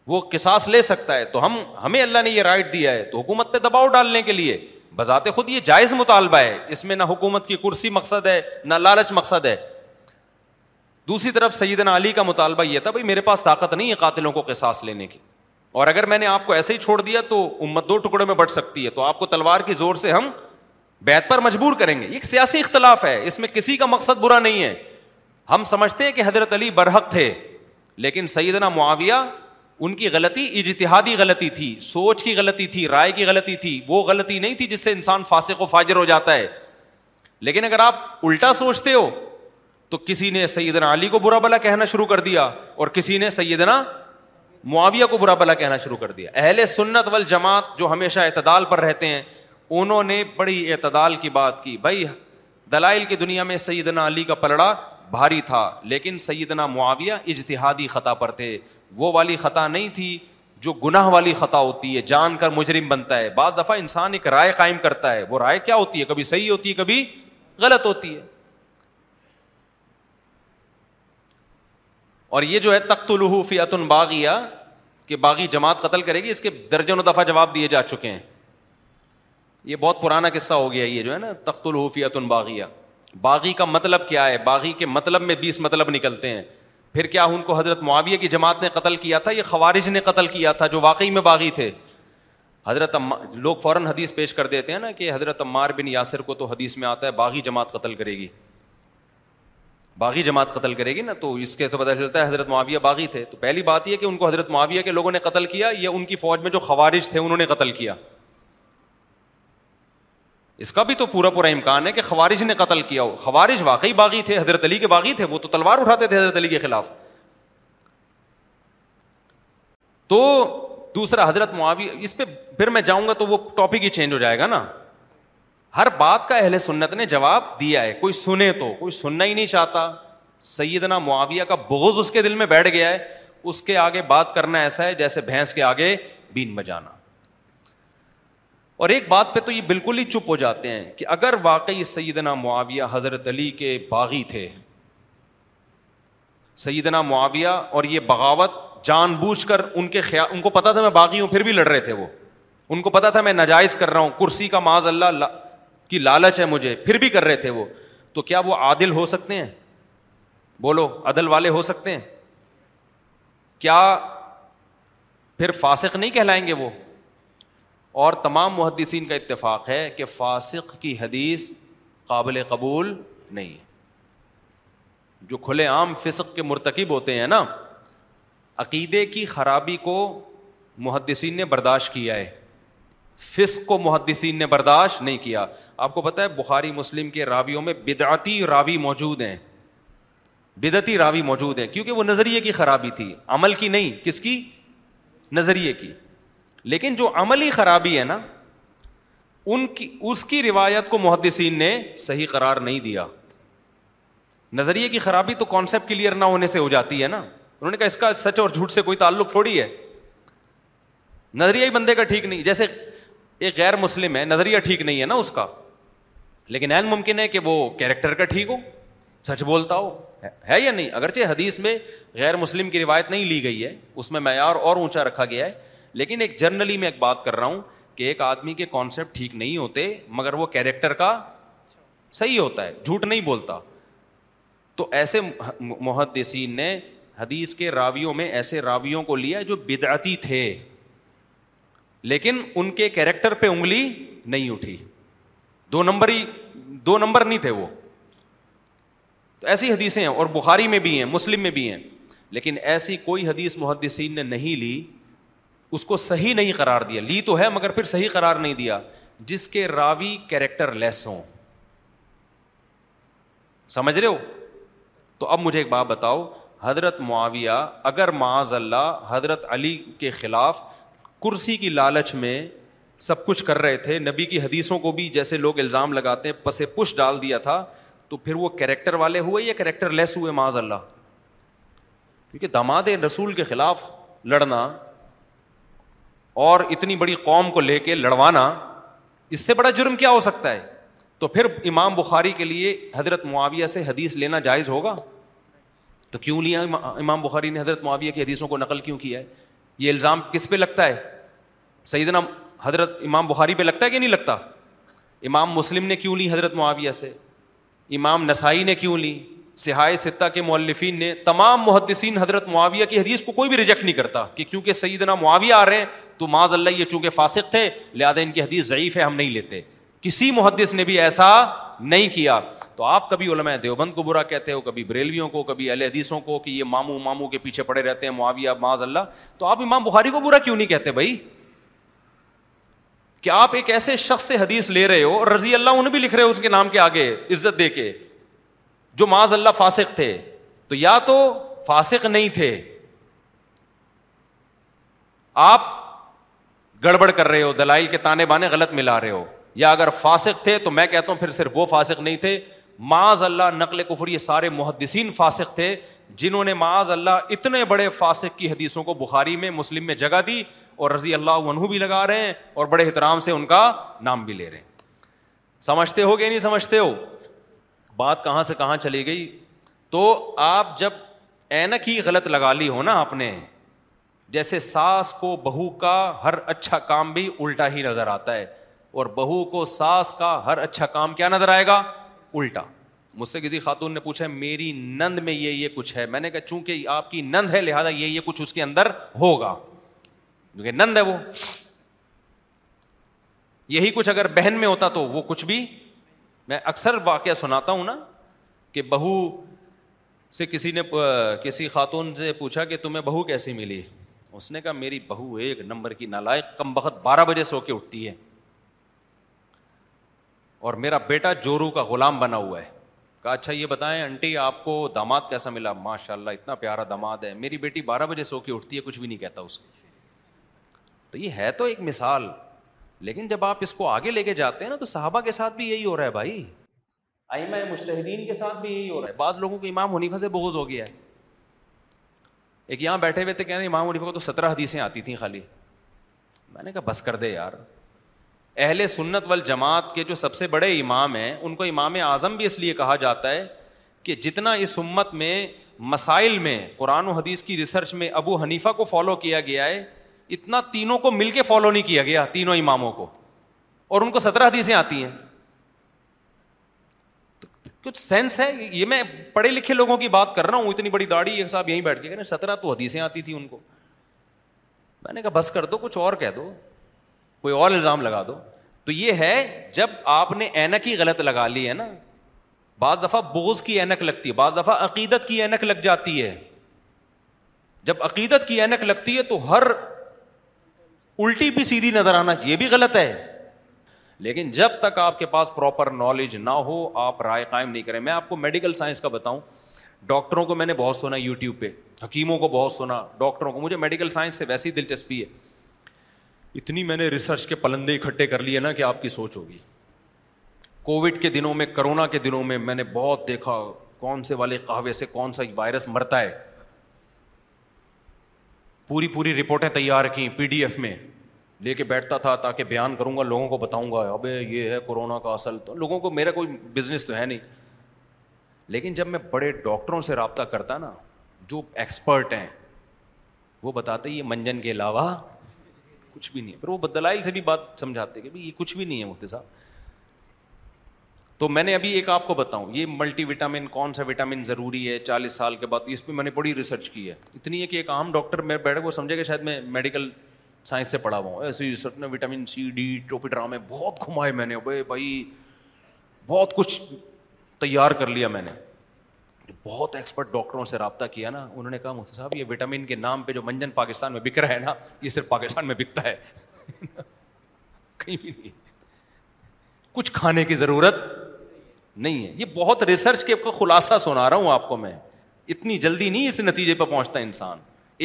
Speaker 3: وہ قصاص لے سکتا ہے تو ہم ہمیں اللہ نے یہ رائٹ دیا ہے تو حکومت پہ دباؤ ڈالنے کے لیے بذات خود یہ جائز مطالبہ ہے اس میں نہ حکومت کی کرسی مقصد ہے نہ لالچ مقصد ہے دوسری طرف سیدنا علی کا مطالبہ یہ تھا بھائی میرے پاس طاقت نہیں ہے قاتلوں کو قصاص لینے کی اور اگر میں نے آپ کو ایسے ہی چھوڑ دیا تو امت دو ٹکڑے میں بٹ سکتی ہے تو آپ کو تلوار کی زور سے ہم بیت پر مجبور کریں گے ایک سیاسی اختلاف ہے اس میں کسی کا مقصد برا نہیں ہے ہم سمجھتے ہیں کہ حضرت علی برحق تھے لیکن سیدنا معاویہ ان کی غلطی اجتہادی غلطی تھی سوچ کی غلطی تھی رائے کی غلطی تھی وہ غلطی نہیں تھی جس سے انسان فاسق و فاجر ہو جاتا ہے لیکن اگر آپ الٹا سوچتے ہو تو کسی نے سیدنا علی کو برا بلا کہنا شروع کر دیا اور کسی نے سیدنا معاویہ کو برا بلا کہنا شروع کر دیا اہل سنت وال جماعت جو ہمیشہ اعتدال پر رہتے ہیں انہوں نے بڑی اعتدال کی بات کی بھائی دلائل کی دنیا میں سیدنا علی کا پلڑا بھاری تھا لیکن سیدنا معاویہ اجتہادی خطا پر تھے وہ والی خطا نہیں تھی جو گناہ والی خطا ہوتی ہے جان کر مجرم بنتا ہے بعض دفعہ انسان ایک رائے قائم کرتا ہے وہ رائے کیا ہوتی ہے کبھی صحیح ہوتی ہے کبھی غلط ہوتی ہے اور یہ جو ہے تخت الحفیات باغیہ کہ باغی جماعت قتل کرے گی اس کے درجنوں دفعہ جواب دیے جا چکے ہیں یہ بہت پرانا قصہ ہو گیا یہ جو ہے نا تخت الحفیت باغیہ باغی کا مطلب کیا ہے باغی کے مطلب میں بیس مطلب نکلتے ہیں پھر کیا ان کو حضرت معاویہ کی جماعت نے قتل کیا تھا یہ خوارج نے قتل کیا تھا جو واقعی میں باغی تھے حضرت لوگ فوراً حدیث پیش کر دیتے ہیں نا کہ حضرت عمار بن یاسر کو تو حدیث میں آتا ہے باغی جماعت قتل کرے گی باغی جماعت قتل کرے گی نا تو اس کے تو پتہ چلتا ہے حضرت معاویہ باغی تھے تو پہلی بات یہ کہ ان کو حضرت معاویہ کے لوگوں نے قتل کیا یا ان کی فوج میں جو خوارج تھے انہوں نے قتل کیا اس کا بھی تو پورا پورا امکان ہے کہ خوارج نے قتل کیا ہو خوارج واقعی باغی تھے حضرت علی کے باغی تھے وہ تو تلوار اٹھاتے تھے حضرت علی کے خلاف تو دوسرا حضرت معاویہ اس پہ پھر میں جاؤں گا تو وہ ٹاپک ہی چینج ہو جائے گا نا ہر بات کا اہل سنت نے جواب دیا ہے کوئی سنے تو کوئی سننا ہی نہیں چاہتا سیدنا معاویہ کا بغض اس کے دل میں بیٹھ گیا ہے اس کے آگے بات کرنا ایسا ہے جیسے بھینس کے آگے بین بجانا اور ایک بات پہ تو یہ بالکل ہی چپ ہو جاتے ہیں کہ اگر واقعی سیدنا معاویہ حضرت علی کے باغی تھے سیدنا معاویہ اور یہ بغاوت جان بوجھ کر ان کے خیال ان کو پتا تھا میں باغی ہوں پھر بھی لڑ رہے تھے وہ ان کو پتا تھا میں ناجائز کر رہا ہوں کرسی کا معاذ اللہ کی لالچ ہے مجھے پھر بھی کر رہے تھے وہ تو کیا وہ عادل ہو سکتے ہیں بولو عدل والے ہو سکتے ہیں کیا پھر فاسق نہیں کہلائیں گے وہ اور تمام محدثین کا اتفاق ہے کہ فاسق کی حدیث قابل قبول نہیں ہے جو کھلے عام فسق کے مرتکب ہوتے ہیں نا عقیدے کی خرابی کو محدثین نے برداشت کیا ہے فسق کو محدثین نے برداشت نہیں کیا آپ کو پتا ہے بخاری مسلم کے راویوں میں بدعتی راوی موجود ہیں بدعتی راوی موجود ہیں کیونکہ وہ نظریے کی خرابی تھی عمل کی نہیں کس کی نظریے کی لیکن جو عملی خرابی ہے نا ان کی اس کی روایت کو محدثین نے صحیح قرار نہیں دیا نظریے کی خرابی تو کانسیپٹ کلیئر نہ ہونے سے ہو جاتی ہے نا انہوں نے کہا اس کا سچ اور جھوٹ سے کوئی تعلق تھوڑی ہے نظریہ ہی بندے کا ٹھیک نہیں جیسے ایک غیر مسلم ہے نظریہ ٹھیک نہیں ہے نا اس کا لیکن این ممکن ہے کہ وہ کیریکٹر کا ٹھیک ہو سچ بولتا ہو ہے یا نہیں اگرچہ حدیث میں غیر مسلم کی روایت نہیں لی گئی ہے اس میں معیار اور اونچا رکھا گیا ہے لیکن ایک جرنلی میں ایک بات کر رہا ہوں کہ ایک آدمی کے کانسیپٹ ٹھیک نہیں ہوتے مگر وہ کیریکٹر کا صحیح ہوتا ہے جھوٹ نہیں بولتا تو ایسے محدثین نے حدیث کے راویوں میں ایسے راویوں کو لیا جو بدعتی تھے لیکن ان کے کیریکٹر پہ انگلی نہیں اٹھی دو نمبر ہی دو نمبر نہیں تھے وہ تو ایسی حدیثیں ہیں اور بخاری میں بھی ہیں مسلم میں بھی ہیں لیکن ایسی کوئی حدیث محدثین نے نہیں لی اس کو صحیح نہیں قرار دیا لی تو ہے مگر پھر صحیح قرار نہیں دیا جس کے راوی کیریکٹر لیس ہوں سمجھ رہے ہو تو اب مجھے ایک بات بتاؤ حضرت معاویہ اگر معاذ اللہ حضرت علی کے خلاف کرسی کی لالچ میں سب کچھ کر رہے تھے نبی کی حدیثوں کو بھی جیسے لوگ الزام لگاتے ہیں پسے پش ڈال دیا تھا تو پھر وہ کریکٹر والے ہوئے یا کریکٹر لیس ہوئے معاذ اللہ کیونکہ دماد رسول کے خلاف لڑنا اور اتنی بڑی قوم کو لے کے لڑوانا اس سے بڑا جرم کیا ہو سکتا ہے تو پھر امام بخاری کے لیے حضرت معاویہ سے حدیث لینا جائز ہوگا تو کیوں لیا امام بخاری نے حضرت معاویہ کی حدیثوں کو نقل کیوں کیا ہے یہ الزام کس پہ لگتا ہے سیدنا حضرت امام بخاری پہ لگتا ہے کہ نہیں لگتا امام مسلم نے کیوں لی حضرت معاویہ سے امام نسائی نے کیوں لی سہائے سطح کے مولفین نے تمام محدثین حضرت معاویہ کی حدیث کو کوئی بھی ریجیکٹ نہیں کرتا کہ کیونکہ سیدنا معاویہ آ رہے ہیں تو معاذ اللہ یہ چونکہ فاسق تھے لہٰذا ان کی حدیث ضعیف ہے ہم نہیں لیتے کسی محدث نے بھی ایسا نہیں کیا تو آپ کبھی علماء دیوبند کو برا کہتے ہو کبھی بریلویوں کو کبھی اہل حدیثوں کو کہ یہ ماموں ماموں کے پیچھے پڑے رہتے ہیں معاویہ معاذ اللہ تو آپ امام بخاری کو برا کیوں نہیں کہتے بھائی کہ آپ ایک ایسے شخص سے حدیث لے رہے ہو اور رضی اللہ انہیں بھی لکھ رہے ہو اس کے نام کے آگے عزت دے کے جو معاذ اللہ فاسق تھے تو یا تو فاسق نہیں تھے آپ گڑبڑ کر رہے ہو دلائل کے تانے بانے غلط ملا رہے ہو یا اگر فاسق تھے تو میں کہتا ہوں پھر صرف وہ فاسق نہیں تھے معاذ اللہ نقل کفر یہ سارے محدثین فاسق تھے جنہوں نے معاذ اللہ اتنے بڑے فاسق کی حدیثوں کو بخاری میں مسلم میں جگہ دی اور رضی اللہ عنہ بھی لگا رہے ہیں اور بڑے احترام سے ان کا نام بھی لے رہے ہیں سمجھتے ہو کہ نہیں سمجھتے ہو بات کہاں سے کہاں چلی گئی تو آپ جب اینک ہی غلط لگا لی ہو نا آپ نے جیسے ساس کو بہو کا ہر اچھا کام بھی الٹا ہی نظر آتا ہے اور بہو کو ساس کا ہر اچھا کام کیا نظر آئے گا الٹا مجھ سے کسی خاتون نے پوچھا میری نند میں یہ یہ کچھ ہے میں نے کہا چونکہ آپ کی نند ہے لہٰذا یہ یہ کچھ اس کے اندر ہوگا کیونکہ نند ہے وہ یہی کچھ اگر بہن میں ہوتا تو وہ کچھ بھی میں اکثر واقعہ سناتا ہوں نا کہ بہو سے کسی نے کسی خاتون سے پوچھا کہ تمہیں بہو کیسی ملی اس نے کہا میری بہو ایک نمبر کی نالائق کم بخت بارہ بجے سو کے اٹھتی ہے اور میرا بیٹا جورو کا غلام بنا ہوا ہے کہا اچھا یہ بتائیں آنٹی آپ کو داماد کیسا ملا ماشاء اللہ اتنا پیارا داماد ہے میری بیٹی بارہ بجے سو کے اٹھتی ہے کچھ بھی نہیں کہتا اس کو تو یہ ہے تو ایک مثال لیکن جب آپ اس کو آگے لے کے جاتے ہیں نا تو صحابہ کے ساتھ بھی یہی ہو رہا ہے بھائی آئی مشتحدین کے ساتھ بھی یہی ہو رہا ہے بعض لوگوں کو امام حنیفہ سے بغض ہو گیا ہے ایک یہاں بیٹھے ہوئے تھے کہنے امام عنیفہ کو سترہ حدیثیں آتی تھیں خالی میں نے کہا بس کر دے یار اہل سنت وال جماعت کے جو سب سے بڑے امام ہیں ان کو امام اعظم بھی اس لیے کہا جاتا ہے کہ جتنا اس امت میں مسائل میں قرآن و حدیث کی ریسرچ میں ابو حنیفہ کو فالو کیا گیا ہے اتنا تینوں کو مل کے فالو نہیں کیا گیا تینوں اماموں کو اور ان کو سترہ حدیثیں آتی ہیں کچھ سینس ہے یہ میں پڑھے لکھے لوگوں کی بات کر رہا ہوں اتنی بڑی داڑھی یہ صاحب یہیں بیٹھ کے کہ سترہ تو حدیثیں آتی تھی ان کو میں نے کہا بس کر دو کچھ اور کہہ دو کوئی اور الزام لگا دو تو یہ ہے جب آپ نے اینک ہی غلط لگا لی ہے نا بعض دفعہ بوز کی اینک لگتی ہے بعض دفعہ عقیدت کی اینک لگ جاتی ہے جب عقیدت کی اینک لگتی ہے تو ہر الٹی بھی سیدھی نظر آنا یہ بھی غلط ہے لیکن جب تک آپ کے پاس پراپر نالج نہ ہو آپ رائے قائم نہیں کریں میں آپ کو میڈیکل سائنس کا بتاؤں ڈاکٹروں کو میں نے بہت سنا یوٹیوب پہ حکیموں کو بہت سنا ڈاکٹروں کو مجھے میڈیکل سائنس سے دلچسپی ہے اتنی میں نے ریسرچ کے پلندے اکٹھے کر لیے نا کہ آپ کی سوچ ہوگی کووڈ کے دنوں میں کرونا کے دنوں میں میں نے بہت دیکھا کون سے والے قہوے سے کون سا وائرس مرتا ہے پوری پوری رپورٹیں تیار کی پی ڈی ایف میں لے کے بیٹھتا تھا تاکہ بیان کروں گا لوگوں کو بتاؤں گا اب یہ ہے کورونا کا اصل تو لوگوں کو میرا کوئی بزنس تو ہے نہیں لیکن جب میں بڑے ڈاکٹروں سے رابطہ کرتا نا جو ایکسپرٹ ہیں وہ بتاتے یہ منجن کے علاوہ کچھ بھی نہیں ہے پھر وہ بدلائل سے بھی بات سمجھاتے کہ یہ کچھ بھی نہیں ہے مفتی صاحب تو میں نے ابھی ایک آپ کو بتاؤں یہ ملٹی وٹامن کون سا وٹامن ضروری ہے چالیس سال کے بعد اس پہ میں نے بڑی ریسرچ کی ہے اتنی ہے کہ ایک عام ڈاکٹر میں بیٹھے وہ سمجھے کہ شاید میں میڈیکل سائنس سے پڑھا ہوا ہوں ایسے سر نے وٹامن سی ڈی ٹوپی ڈرامے بہت گھمائے میں نے بھائی بھائی بہت کچھ تیار کر لیا میں نے بہت ایکسپرٹ ڈاکٹروں سے رابطہ کیا نا انہوں نے کہا مفتی صاحب یہ وٹامن کے نام پہ جو منجن پاکستان میں بک رہا ہے نا یہ صرف پاکستان میں بکتا ہے [LAUGHS] کہیں بھی نہیں کچھ کھانے کی ضرورت نہیں ہے یہ بہت ریسرچ کے خلاصہ سنا رہا ہوں آپ کو میں اتنی جلدی نہیں اس نتیجے پہ پہنچتا انسان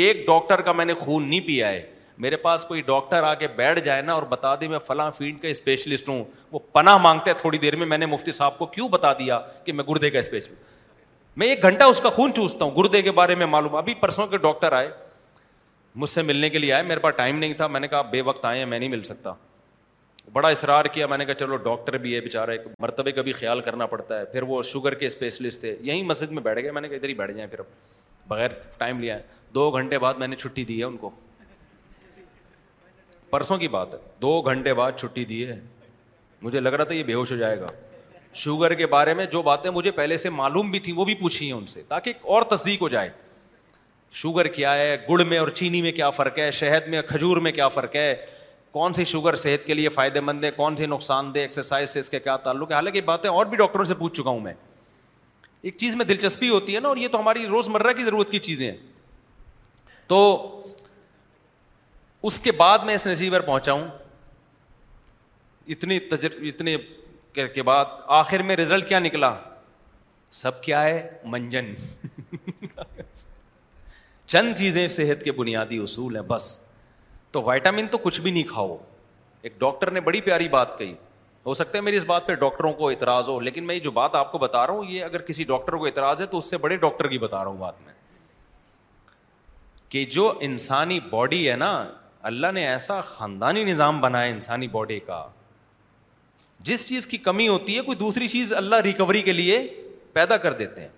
Speaker 3: ایک ڈاکٹر کا میں نے خون نہیں پیا ہے میرے پاس کوئی ڈاکٹر آ کے بیٹھ جائے نا اور بتا دے میں فلاں فیلڈ کا اسپیشلسٹ ہوں وہ پناہ مانگتے ہیں تھوڑی دیر میں میں نے مفتی صاحب کو کیوں بتا دیا کہ میں گردے کا اسپیشلسٹ میں ایک گھنٹہ اس کا خون چوستا ہوں گردے کے بارے میں معلوم ابھی پرسوں کے ڈاکٹر آئے مجھ سے ملنے کے لیے آئے میرے پاس ٹائم نہیں تھا میں نے کہا بے وقت آئے ہیں میں نہیں مل سکتا بڑا اصرار کیا میں نے کہا چلو ڈاکٹر بھی ہے بیچارے ایک مرتبہ کا بھی خیال کرنا پڑتا ہے پھر وہ شوگر کے اسپیشلسٹ تھے یہیں مسجد میں بیٹھ گئے میں نے کہا ادھر ہی بیٹھ جائیں پھر بغیر ٹائم لیا ہے دو گھنٹے بعد میں نے چھٹی دی ہے ان کو پرسوں کی بات ہے دو گھنٹے بعد چھٹی دی ہے مجھے لگ رہا تھا یہ بے ہوش ہو جائے گا شوگر کے بارے میں جو باتیں مجھے پہلے سے معلوم بھی تھیں وہ بھی پوچھی ہیں ان سے تاکہ اور تصدیق ہو جائے شوگر کیا ہے گڑ میں اور چینی میں کیا فرق ہے شہد میں کھجور میں کیا فرق ہے کون سی شوگر صحت کے لیے فائدے مند ہے کون سی نقصان دہ ایکسرسائز سے اس کے کیا تعلق ہے حالانکہ باتیں اور بھی ڈاکٹروں سے پوچھ چکا ہوں میں ایک چیز میں دلچسپی ہوتی ہے نا اور یہ تو ہماری روزمرہ کی ضرورت کی چیزیں ہیں تو اس کے بعد میں اس پر پہنچا ہوں آخر میں رزلٹ کیا نکلا سب کیا ہے منجن [LAUGHS] چند چیزیں صحت کے بنیادی اصول ہیں بس تو وائٹامن تو کچھ بھی نہیں کھاؤ ایک ڈاکٹر نے بڑی پیاری بات کہی ہو سکتا ہے میری اس بات پہ ڈاکٹروں کو اعتراض ہو لیکن میں یہ جو بات آپ کو بتا رہا ہوں یہ اگر کسی ڈاکٹر کو اعتراض ہے تو اس سے بڑے ڈاکٹر کی بتا رہا ہوں بات میں کہ جو انسانی باڈی ہے نا اللہ نے ایسا خاندانی نظام بنایا انسانی باڈی کا جس چیز کی کمی ہوتی ہے کوئی دوسری چیز اللہ ریکوری کے لیے پیدا کر دیتے ہیں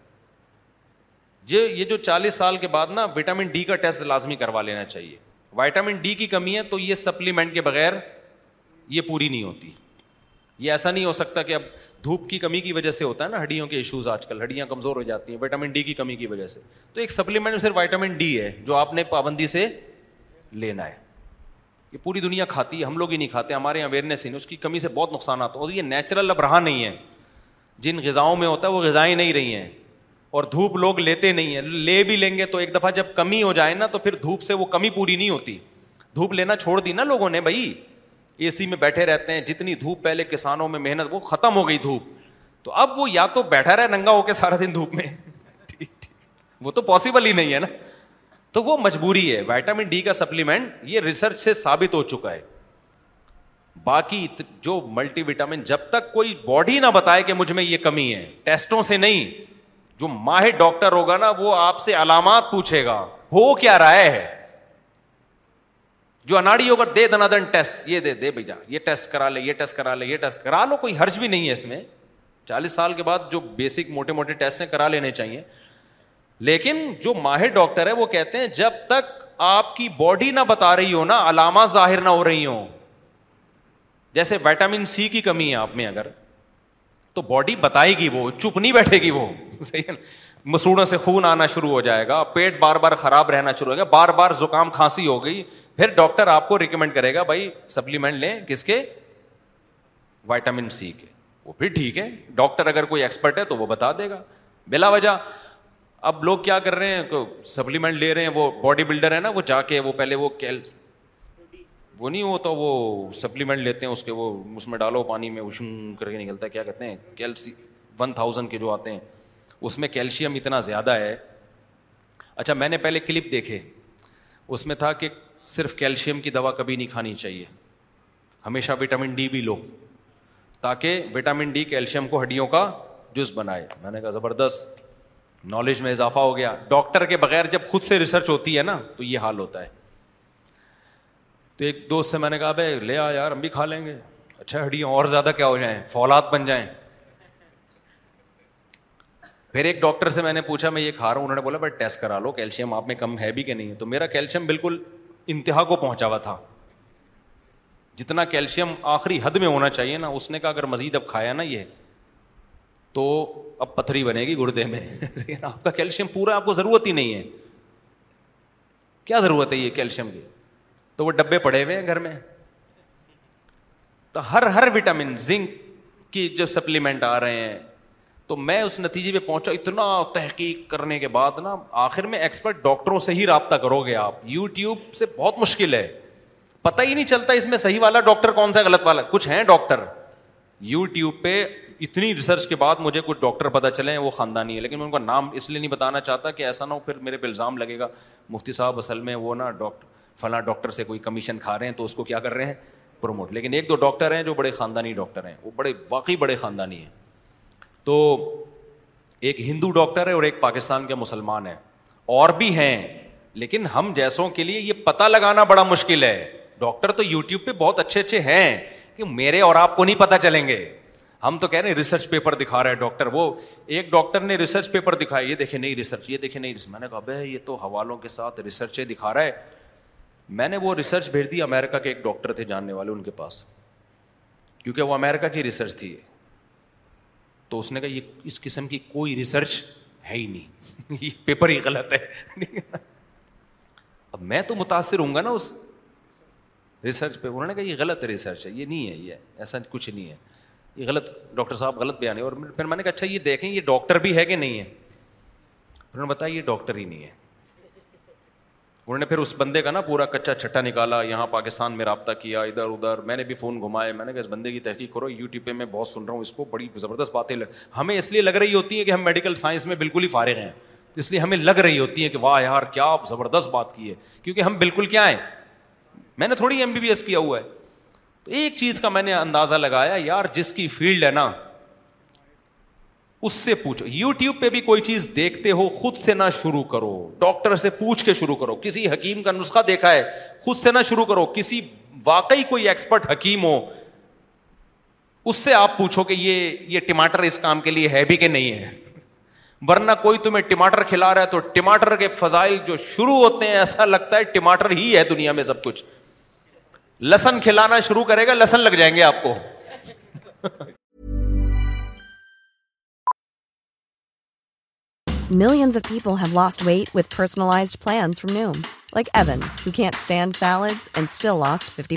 Speaker 3: یہ جو چالیس سال کے بعد نا وٹامن ڈی کا ٹیسٹ لازمی کروا لینا چاہیے وائٹامن ڈی کی کمی ہے تو یہ سپلیمنٹ کے بغیر یہ پوری نہیں ہوتی یہ ایسا نہیں ہو سکتا کہ اب دھوپ کی کمی کی وجہ سے ہوتا ہے نا ہڈیوں کے ایشوز آج کل ہڈیاں کمزور ہو جاتی ہیں وٹامن ڈی کی کمی کی وجہ سے تو ایک سپلیمنٹ صرف وائٹامن ڈی ہے جو آپ نے پابندی سے لینا ہے یہ پوری دنیا کھاتی ہے ہم لوگ ہی نہیں کھاتے ہمارے یہاں اویئرنیس ہی نہیں اس کی کمی سے بہت نقصان آتا اور یہ نیچرل اب رہا نہیں ہے جن غذاؤں میں ہوتا ہے وہ غذائیں نہیں رہی ہیں اور دھوپ لوگ لیتے نہیں ہیں لے بھی لیں گے تو ایک دفعہ جب کمی ہو جائے نا تو پھر دھوپ سے وہ کمی پوری نہیں ہوتی دھوپ لینا چھوڑ دی نا لوگوں نے بھائی اے سی میں بیٹھے رہتے ہیں جتنی دھوپ پہلے کسانوں میں محنت وہ ختم ہو گئی دھوپ تو اب وہ یا تو بیٹھا رہے ننگا ہو کے سارا دن دھوپ میں [LAUGHS] وہ تو پاسبل ہی نہیں ہے نا تو وہ مجبوری ہے وائٹامن ڈی کا سپلیمنٹ یہ ریسرچ سے ثابت ہو چکا ہے باقی جو ملٹی وٹامن جب تک کوئی باڈی نہ بتائے کہ مجھ میں یہ کمی ہے ٹیسٹوں سے نہیں جو ماہر ڈاکٹر ہوگا نا وہ آپ سے علامات پوچھے گا ہو کیا رائے ہے جو اناڑی ہوگا دے دنا دن ٹیسٹ یہ دے دے بھائی جا یہ کرا لے یہ ٹیسٹ کرا لے یہ ٹیسٹ کرا لو کوئی حرج بھی نہیں ہے اس میں چالیس سال کے بعد جو بیسک موٹے موٹے ٹیسٹ ہیں کرا لینے چاہیے لیکن جو ماہر ڈاکٹر ہے وہ کہتے ہیں جب تک آپ کی باڈی نہ بتا رہی ہو نا علامات ظاہر نہ ہو رہی ہوں جیسے وائٹامن سی کی کمی ہے آپ میں اگر تو باڈی بتائے گی وہ چپ نہیں بیٹھے گی وہ [LAUGHS] مسوڑوں سے خون آنا شروع ہو جائے گا پیٹ بار بار خراب رہنا شروع ہو گیا بار بار زکام کھانسی ہو گئی پھر ڈاکٹر آپ کو ریکمینڈ کرے گا بھائی سپلیمنٹ لیں کس کے وائٹامن سی کے وہ بھی ٹھیک ہے ڈاکٹر اگر کوئی ایکسپرٹ ہے تو وہ بتا دے گا بلا وجہ اب لوگ کیا کر رہے ہیں سپلیمنٹ لے رہے ہیں وہ باڈی بلڈر ہے نا وہ جا کے وہ پہلے وہ کیلس وہ نہیں ہوتا وہ سپلیمنٹ لیتے ہیں اس کے وہ اس میں ڈالو پانی میں اچھ کر کے نکلتا ہے کیا کہتے ہیں کیلسی ون تھاؤزنڈ کے جو آتے ہیں اس میں کیلشیم اتنا زیادہ ہے اچھا میں نے پہلے کلپ دیکھے اس میں تھا کہ صرف کیلشیم کی دوا کبھی نہیں کھانی چاہیے ہمیشہ وٹامن ڈی بھی لو تاکہ وٹامن ڈی کیلشیم کو ہڈیوں کا جز بنائے میں نے کہا زبردست نالج میں اضافہ ہو گیا ڈاکٹر کے بغیر جب خود سے ریسرچ ہوتی ہے نا تو یہ حال ہوتا ہے تو ایک دوست سے میں نے کہا بھائی لے آ یار ہم بھی کھا لیں گے اچھا ہڈیاں اور زیادہ کیا ہو جائیں فولاد بن جائیں پھر ایک ڈاکٹر سے میں نے پوچھا میں یہ کھا رہا ہوں انہوں نے بولا بھائی ٹیسٹ کرا لو کیلشیم آپ میں کم ہے بھی کہ نہیں تو میرا کیلشیم بالکل انتہا کو پہنچا ہوا تھا جتنا کیلشیم آخری حد میں ہونا چاہیے نا اس نے کہا اگر مزید اب کھایا نا یہ تو اب پتھری بنے گی گردے میں [LAUGHS] لیکن آپ کا کیلشیم پورا آپ کو ضرورت ہی نہیں ہے کیا ضرورت ہے یہ کیلشیم کی تو وہ ڈبے پڑے ہوئے ہیں گھر میں تو ہر ہر وٹامن زنک کی جو سپلیمنٹ آ رہے ہیں تو میں اس نتیجے پہ پہنچا اتنا تحقیق کرنے کے بعد نا آخر میں ایکسپرٹ ڈاکٹروں سے ہی رابطہ کرو گے آپ یوٹیوب سے بہت مشکل ہے پتہ ہی نہیں چلتا اس میں صحیح والا ڈاکٹر کون سا غلط والا کچھ ہیں ڈاکٹر یوٹیوب پہ اتنی ریسرچ کے بعد مجھے کچھ ڈاکٹر پتہ چلے ہیں وہ خاندانی ہے لیکن میں ان کا نام اس لیے نہیں بتانا چاہتا کہ ایسا نہ ہو پھر میرے پہ الزام لگے گا مفتی صاحب اصل میں وہ نا ڈاکٹر فلاں ڈاکٹر سے کوئی کمیشن کھا رہے ہیں تو اس کو کیا کر رہے ہیں پروموٹ لیکن ایک دو ڈاکٹر ہیں جو بڑے خاندانی ڈاکٹر ہیں وہ بڑے واقعی بڑے خاندانی ہیں تو ایک ہندو ڈاکٹر ہے اور ایک پاکستان کے مسلمان ہیں اور بھی ہیں لیکن ہم جیسوں کے لیے یہ پتہ لگانا بڑا مشکل ہے ڈاکٹر تو یوٹیوب پہ بہت اچھے اچھے ہیں کہ میرے اور آپ کو نہیں پتہ چلیں گے ہم تو کہہ رہے ہیں ریسرچ پیپر دکھا رہے ہیں ڈاکٹر وہ ایک ڈاکٹر نے ریسرچ پیپر دکھایا یہ دیکھے نہیں ریسرچ یہ دیکھے نہیں میں نے کہا بھائی یہ تو حوالوں کے ساتھ ریسرچ دکھا رہا ہے میں نے وہ ریسرچ بھیج دی امیرکا کے ایک ڈاکٹر تھے جاننے والے ان کے پاس کیونکہ وہ امیرکا کی ریسرچ تھی تو اس نے کہا یہ اس قسم کی کوئی ریسرچ ہے ہی نہیں [LAUGHS] یہ پیپر ہی غلط ہے [LAUGHS] اب میں تو متاثر ہوں گا نا اس ریسرچ پہ انہوں نے کہا یہ غلط ریسرچ ہے یہ نہیں ہے یہ ایسا کچھ نہیں ہے یہ غلط ڈاکٹر صاحب غلط بیان ہے اور پھر میں نے کہا اچھا یہ دیکھیں یہ ڈاکٹر بھی ہے کہ نہیں ہے انہوں نے بتایا یہ ڈاکٹر ہی نہیں ہے انہوں نے پھر اس بندے کا نا پورا کچا چھٹا نکالا یہاں پاکستان میں رابطہ کیا ادھر ادھر میں نے بھی فون گھمائے میں نے کہا اس بندے کی تحقیق کرو یو پہ میں بہت سن رہا ہوں اس کو بڑی زبردست باتیں ہمیں اس لیے لگ رہی ہوتی ہیں کہ ہم میڈیکل سائنس میں بالکل ہی فارغ ہیں اس لیے ہمیں لگ رہی ہوتی ہیں کہ واہ یار کیا زبردست بات کی ہے کیونکہ ہم بالکل کیا ہیں میں نے تھوڑی ایم بی بی ایس کیا ہوا ہے تو ایک چیز کا میں نے اندازہ لگایا یار جس کی فیلڈ ہے نا اس سے پوچھو یو ٹیوب پہ بھی کوئی چیز دیکھتے ہو خود سے نہ شروع کرو ڈاکٹر سے پوچھ کے شروع کرو کسی حکیم کا نسخہ دیکھا ہے خود سے نہ شروع کرو کسی واقعی کوئی ایکسپرٹ حکیم ہو اس سے آپ پوچھو کہ یہ یہ ٹماٹر اس کام کے لیے ہے بھی کہ نہیں ہے ورنہ کوئی تمہیں ٹماٹر کھلا رہا ہے تو ٹماٹر کے فضائل جو شروع ہوتے ہیں ایسا لگتا ہے ٹماٹر ہی ہے دنیا میں سب کچھ لسن کھلانا شروع کرے گا لسن لگ جائیں گے آپ کو
Speaker 4: millions of people have lost lost weight with plans from like
Speaker 5: even you can't stand salad and fifty